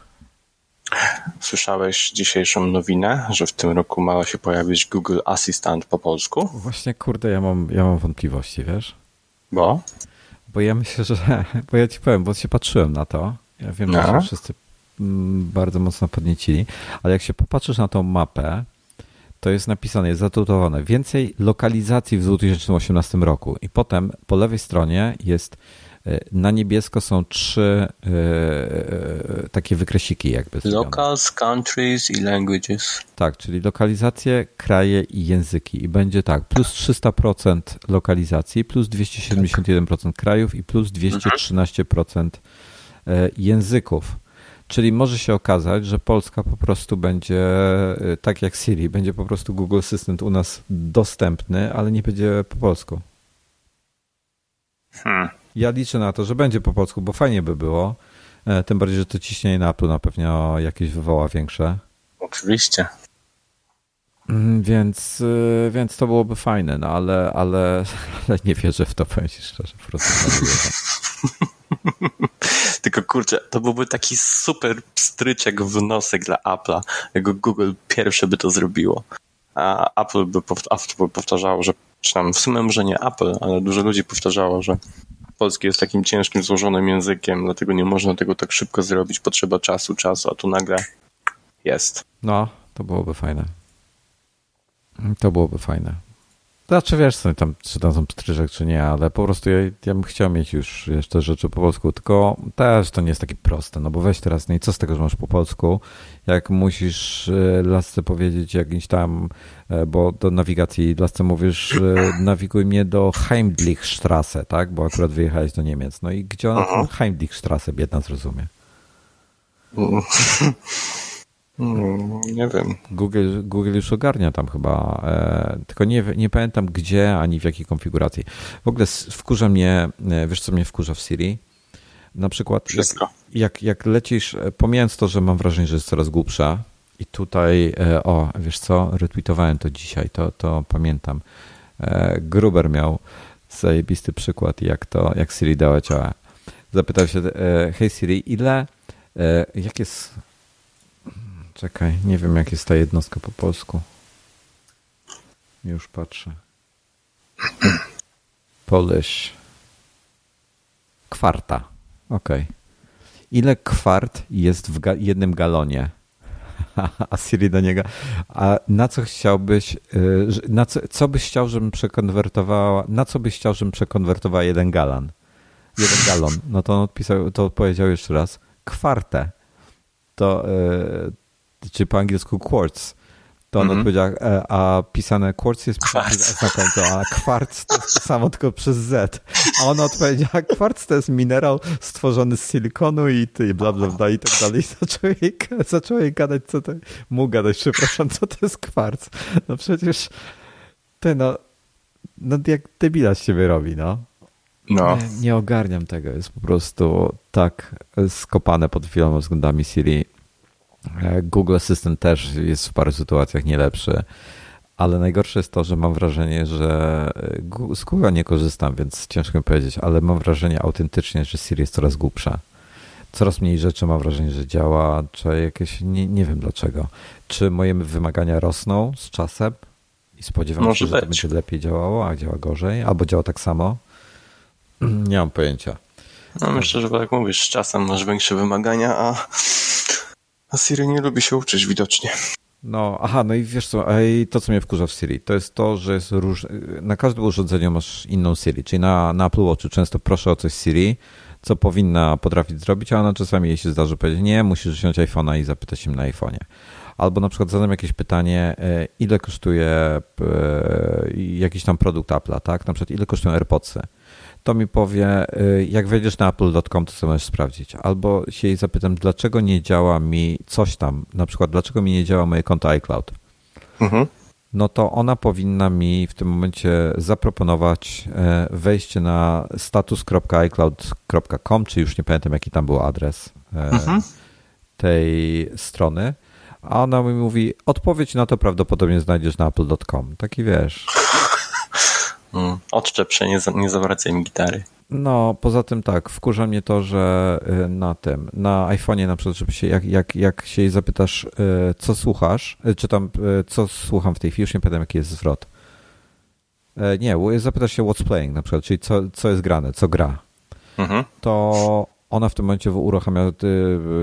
Słyszałeś dzisiejszą nowinę, że w tym roku ma się pojawić Google Assistant po polsku? Właśnie, kurde, ja mam, ja mam wątpliwości, wiesz? Bo? Bo ja myślę, że, bo ja ci powiem, bo się patrzyłem na to. Ja wiem, no. że wszyscy mm, bardzo mocno podniecili, ale jak się popatrzysz na tą mapę, to jest napisane, jest zatutowane więcej lokalizacji w 2018 roku i potem po lewej stronie jest na niebiesko są trzy e, takie wykresiki jakby. Locals, countries i languages. Tak, czyli lokalizacje, kraje i języki. I będzie tak, plus 300% lokalizacji, plus 271% krajów i plus 213% e, języków. Czyli może się okazać, że Polska po prostu będzie, tak jak Siri, będzie po prostu Google Assistant u nas dostępny, ale nie będzie po polsku. Hmm. Ja liczę na to, że będzie po polsku, bo fajnie by było. E, tym bardziej, że to ciśnienie na Apple na pewno jakieś wywoła większe. Oczywiście. Mm, więc, y, więc to byłoby fajne, no ale, ale, ale nie wierzę w to, powiem szczerze, po prostu. Tylko kurczę, to byłby taki super pstryczek w nosek dla Apple'a, jak Google pierwsze by to zrobiło. A Apple by, powtarzało, że, czy tam w sumie może nie Apple, ale dużo ludzi powtarzało, że polski jest takim ciężkim, złożonym językiem, dlatego nie można tego tak szybko zrobić, potrzeba czasu, czasu, a tu nagle jest. No, to byłoby fajne. To byłoby fajne. Znaczy wiesz, tam, czy tam są pstryżek, czy nie, ale po prostu ja, ja bym chciał mieć już jeszcze rzeczy po polsku, tylko też to nie jest takie proste, no bo weź teraz, no i co z tego, że masz po polsku, jak musisz e, lasce powiedzieć jakimś tam, e, bo do nawigacji lasce mówisz, e, nawiguj mnie do Heimlichstrasse, tak, bo akurat wyjechałeś do Niemiec, no i gdzie ona Heimlichstrasse biedna zrozumie? Hmm, nie wiem. Google, Google już ogarnia tam chyba, e, tylko nie, nie pamiętam gdzie ani w jakiej konfiguracji. W ogóle wkurza mnie, e, wiesz co mnie wkurza w Siri? Na przykład jak, jak, jak, lecisz, e, pomijając to, że mam wrażenie, że jest coraz głupsza i tutaj, e, o wiesz co, retweetowałem to dzisiaj, to, to pamiętam. E, Gruber miał zajebisty przykład, jak to, jak Siri dała ciała. Zapytał się, e, hej Siri, ile, jak jest Czekaj, nie wiem jak jest ta jednostka po polsku. Już patrzę. Polish. Kwarta. Ok. Ile kwart jest w ga jednym galonie? A Siri do niego. A na co chciałbyś, y, na co, co byś chciał, żebym przekonwertowała, na co byś chciał, żebym przekonwertowała jeden galan? Jeden galon. No to on odpisał, to powiedział jeszcze raz. Kwartę. To, y, czy po angielsku quartz, to on mm -hmm. odpowiedział, e, a pisane quartz jest przez na końcu, a kwarc to jest samo tylko przez Z. A on odpowiedział, kwarc to jest minerał stworzony z silikonu i ty, bla, bla, bla i tak dalej. Zaczął jej, zaczął jej gadać, co to, mu gadać, przepraszam, co to jest kwarc. No przecież, ty no, no jak debila z ciebie robi, no. No. Nie, nie, ogarniam tego. Jest po prostu tak skopane pod wieloma względami Siri. E, Google Assistant też jest w paru sytuacjach nie lepszy, ale najgorsze jest to, że mam wrażenie, że z Google nie korzystam, więc ciężko mi powiedzieć, ale mam wrażenie autentycznie, że Siri jest coraz głupsza. Coraz mniej rzeczy mam wrażenie, że działa, czy jakieś, nie, nie wiem dlaczego. Czy moje wymagania rosną z czasem i spodziewam Może się, że być. to będzie lepiej działało, a działa gorzej, albo działa tak samo? Nie mam pojęcia. No myślę, że jak mówisz, z czasem masz większe wymagania, a a Siri nie lubi się uczyć widocznie. No, aha, no i wiesz co, i to co mnie wkurza w Siri, to jest to, że jest róż... na każdym urządzeniu masz inną Siri, czyli na, na Apple Watchu często proszę o coś Siri, co powinna potrafić zrobić, a ona czasami jej się zdarzy powiedzieć, nie, musisz wziąć iPhone'a i zapytać im na iPhone'ie. Albo na przykład zadam jakieś pytanie, e, ile kosztuje e, jakiś tam produkt Apple'a, tak? Na przykład ile kosztują AirPodsy to mi powie, y, jak wejdziesz na apple.com, to sobie możesz sprawdzić. Albo się jej zapytam, dlaczego nie działa mi coś tam, na przykład dlaczego mi nie działa moje konto iCloud. Mhm. No to ona powinna mi w tym momencie zaproponować e, wejście na status.icloud.com, czy już nie pamiętam jaki tam był adres e, mhm. tej strony. A ona mi mówi, odpowiedź na to prawdopodobnie znajdziesz na apple.com. Taki wiesz. Mm, odczep się, nie, nie zawracaj mi gitary. No, poza tym tak, wkurza mnie to, że y, na tym, na iPhone'ie na przykład, żeby się, jak, jak, jak się jej zapytasz, y, co słuchasz, y, czy tam, co słucham w tej chwili, już nie pamiętam, jaki jest zwrot. Nie, zapytasz się what's playing na przykład, czyli co, co jest grane, co gra. Mhm. To ona w tym momencie uruchamia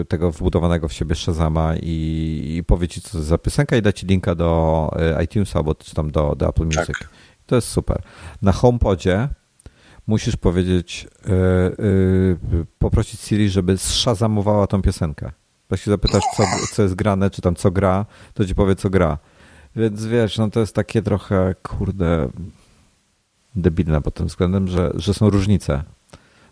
tego wbudowanego w siebie Shazama i, i powie ci, co to jest za piosenka i da ci linka do iTunesa albo czy tam do, do Apple Music. Tak. To jest super. Na HomePodzie musisz powiedzieć, yy, yy, poprosić Siri, żeby zszazamowała tą piosenkę. Jak się zapytasz, co, co jest grane, czy tam co gra, to ci powie, co gra. Więc wiesz, no to jest takie trochę, kurde, debilne pod tym względem, że, że są różnice.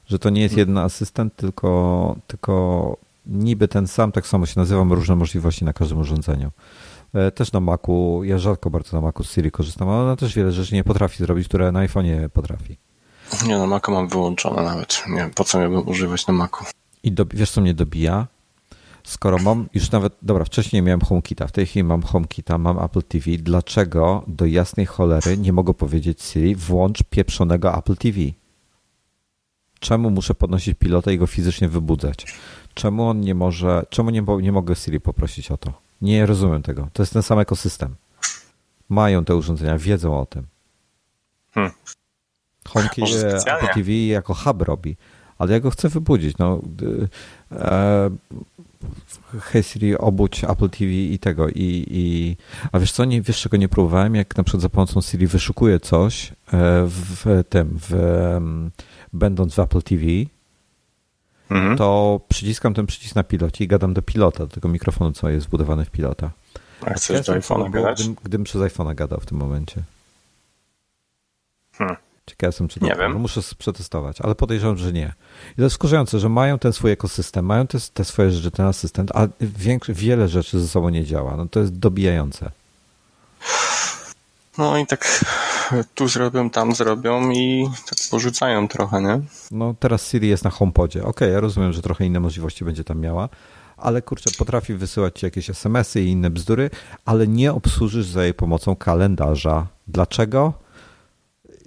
Że to nie jest jeden asystent, tylko, tylko niby ten sam, tak samo się nazywa, ma różne możliwości na każdym urządzeniu. E, też na Macu, ja rzadko bardzo na Macu z Siri korzystam, ale ona też wiele rzeczy nie potrafi zrobić, które na iPhone'ie potrafi. Nie, na Macu mam wyłączone nawet. Nie wiem, po co miałbym używać na Macu. I do, wiesz, co mnie dobija? Skoro mam już nawet, dobra, wcześniej miałem HomeKita, w tej chwili mam HomeKita, mam Apple TV, dlaczego do jasnej cholery nie mogę powiedzieć Siri, włącz pieprzonego Apple TV? Czemu muszę podnosić pilota i go fizycznie wybudzać? Czemu on nie może, czemu nie, nie mogę Siri poprosić o to? Nie rozumiem tego. To jest ten sam ekosystem. Mają te urządzenia, wiedzą o tym. Hmm. HomeKit Apple TV jako hub robi, ale ja go chcę wybudzić. No, e, Hey Siri, obudź Apple TV i tego. I, i, a wiesz co, nie, wiesz czego nie próbowałem? Jak na przykład za pomocą Siri wyszukuję coś e, w tym, w, będąc w Apple TV, mhm. to przyciskam ten przycisk na pilocie i gadam do pilota, do tego mikrofonu, co jest wbudowany w pilota. A chcesz do iPhone'a gadać? Gdybym, gdybym przez iPhone'a gadał w tym momencie. Hmm. Ciekaw jestem, czy to nie wiem. Muszę przetestować, ale podejrzewam, że nie. I to jest wkurzające, że mają ten swój ekosystem, mają te, te swoje rzeczy, ten asystent, a większy, wiele rzeczy ze sobą nie działa. No to jest dobijające. No i tak tu zrobią, tam zrobią i tak porzucają trochę, nie? No teraz Siri jest na HomePodzie. Okej, okay, ja rozumiem, że trochę inne możliwości będzie tam miała, ale kurczę, potrafi wysyłać ci jakieś SMS-y i inne bzdury, ale nie obsłużysz za jej pomocą kalendarza. Dlaczego?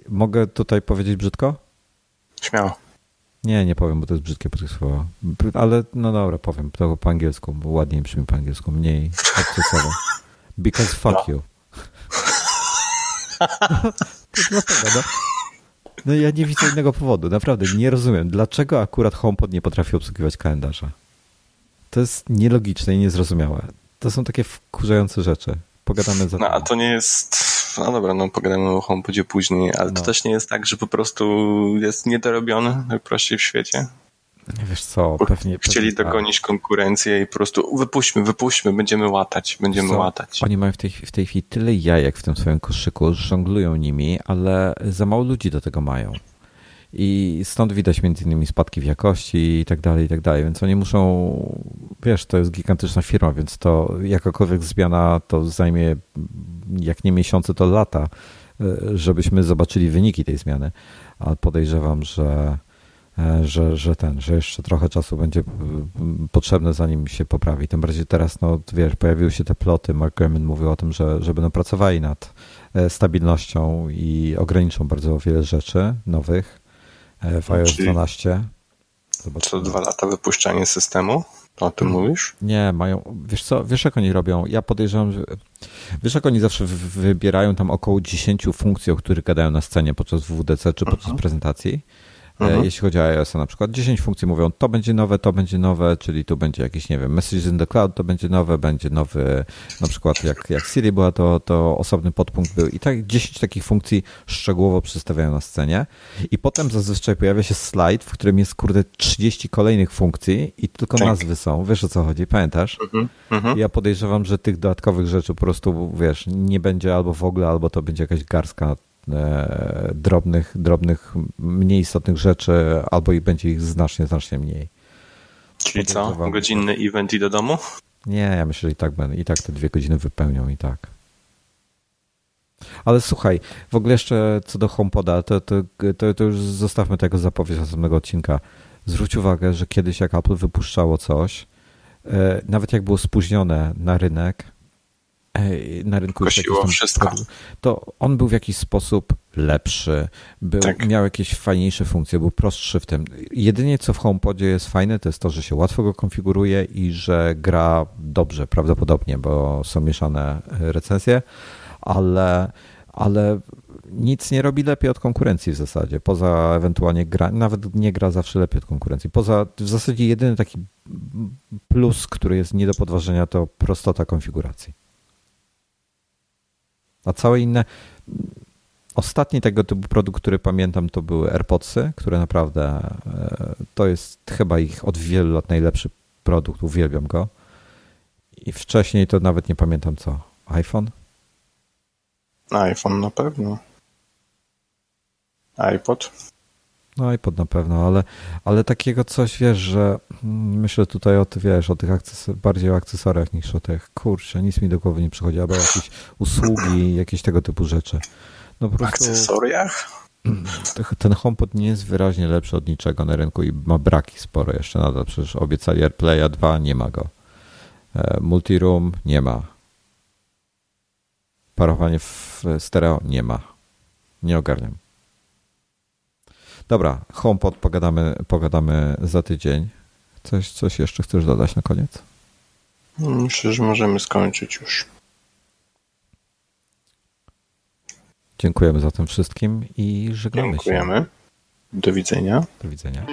Mogę tutaj powiedzieć brzydko? Śmiało. Nie, nie powiem, bo to jest brzydkie słowo. Ale no dobra, powiem to po angielsku, bo ładniej brzmi po angielsku, mniej. Because fuck no. you. To dlatego, no. No ja nie widzę innego powodu, naprawdę nie rozumiem, dlaczego akurat HomePod nie potrafi obsługiwać kalendarza. To jest nielogiczne i niezrozumiałe. To są takie wkurzające rzeczy. Pogadamy za No, a to nie jest... No dobra, no pogadamy o HomePodzie później, ale no. to też nie jest tak, że po prostu jest niedorobiony najprościej w świecie? Wiesz co, pewnie... Chcieli pewnie, dogonić konkurencję i po prostu wypuśćmy, wypuśćmy, będziemy łatać, będziemy co, łatać. Oni mają w tej, w tej chwili tyle jajek w tym swoim koszyku, żonglują nimi, ale za mało ludzi do tego mają. I stąd widać między innymi spadki w jakości i tak dalej, i tak dalej. Więc oni muszą, wiesz, to jest gigantyczna firma, więc to jakakolwiek zmiana to zajmie jak nie miesiące, to lata, e, żebyśmy zobaczyli wyniki tej zmiany. Ale podejrzewam, że że, że ten, że jeszcze trochę czasu będzie potrzebne, zanim się poprawi. Tym bardziej teraz, no wiesz, pojawiły się te ploty, Mark Gurman mówił o tym, że, że będą pracowali nad e, stabilnością i ograniczą bardzo wiele rzeczy nowych e, w iOS 12. Zobaczymy. Co dwa lata wypuszczanie systemu? O tym hmm. mówisz? Nie, mają, wiesz co, wiesz jak oni robią? Ja podejrzewam, że, wiesz jak oni zawsze wybierają tam około 10 funkcji, o których gadają na scenie podczas WWDC czy podczas uh -huh. prezentacji Mhm. Jeśli chodzi o iOS, na przykład 10 funkcji mówią, to będzie nowe, to będzie nowe, czyli tu będzie jakiś, nie wiem, Messages in the Cloud, to będzie nowe, będzie nowy, na przykład jak, jak Siri była, to, to osobny podpunkt był. I tak 10 takich funkcji szczegółowo przedstawiają na scenie. I potem zazwyczaj pojawia się slajd, w którym jest, kurde, 30 kolejnych funkcji i tylko nazwy są. Wiesz o co chodzi, pamiętasz? Mhm. Mhm. Ja podejrzewam, że tych dodatkowych rzeczy po prostu, wiesz, nie będzie albo w ogóle, albo to będzie jakaś garstka E, drobnych, drobnych, mniej istotnych rzeczy, albo i będzie ich znacznie, znacznie mniej. Czyli co? Godzinny event i do domu? Nie, ja myślę, że i tak, będę, i tak te dwie godziny wypełnią i tak. Ale słuchaj, w ogóle jeszcze co do HomePoda, to, to, to, to już zostawmy tego zapowiedź następnego odcinka. Zwróć uwagę, że kiedyś jak Apple wypuszczało coś, e, nawet jak było spóźnione na rynek, na rynku Kosiło wszystko. to on był w jakiś sposób lepszy, był, tak. miał jakieś fajniejsze funkcje, był prostszy w tym. Jedynie co w HomePodzie jest fajne, to jest to, że się łatwo go konfiguruje i że gra dobrze, prawdopodobnie, bo są mieszane recenzje, ale, ale nic nie robi lepiej od konkurencji w zasadzie, poza ewentualnie gra, nawet nie gra zawsze lepiej od konkurencji. Poza w zasadzie jedyny taki plus, który jest nie do podważenia, to prostota konfiguracji. A całe inne. Ostatni tego typu produkt, który pamiętam, to były AirPodsy, które naprawdę e, to jest chyba ich od wielu lat najlepszy produkt, uwielbiam go. I wcześniej to nawet nie pamiętam co. iPhone? iPhone na pewno. iPod. No iPod na pewno, ale, ale takiego coś, wiesz, że myślę tutaj o, wiesz, o tych akcesor- bardziej o akcesoriach niż o tych, kurczę, nic mi do głowy nie przychodzi, albo jakieś usługi, jakieś tego typu rzeczy. No po prostu, akcesoriach? Ten HomePod nie jest wyraźnie lepszy od niczego na rynku i ma braki sporo jeszcze nadal. Przecież obiecali AirPlaya 2, nie ma go. E, Multiroom nie ma. Parowanie w stereo nie ma. Nie ogarniam. Dobra, HomePod pogadamy, pogadamy za tydzień. Coś, coś jeszcze chcesz dodać na koniec? Myślę, że możemy skończyć już. Dziękujemy za tym wszystkim i żegnamy Dziękujemy. się. Do widzenia. Do widzenia.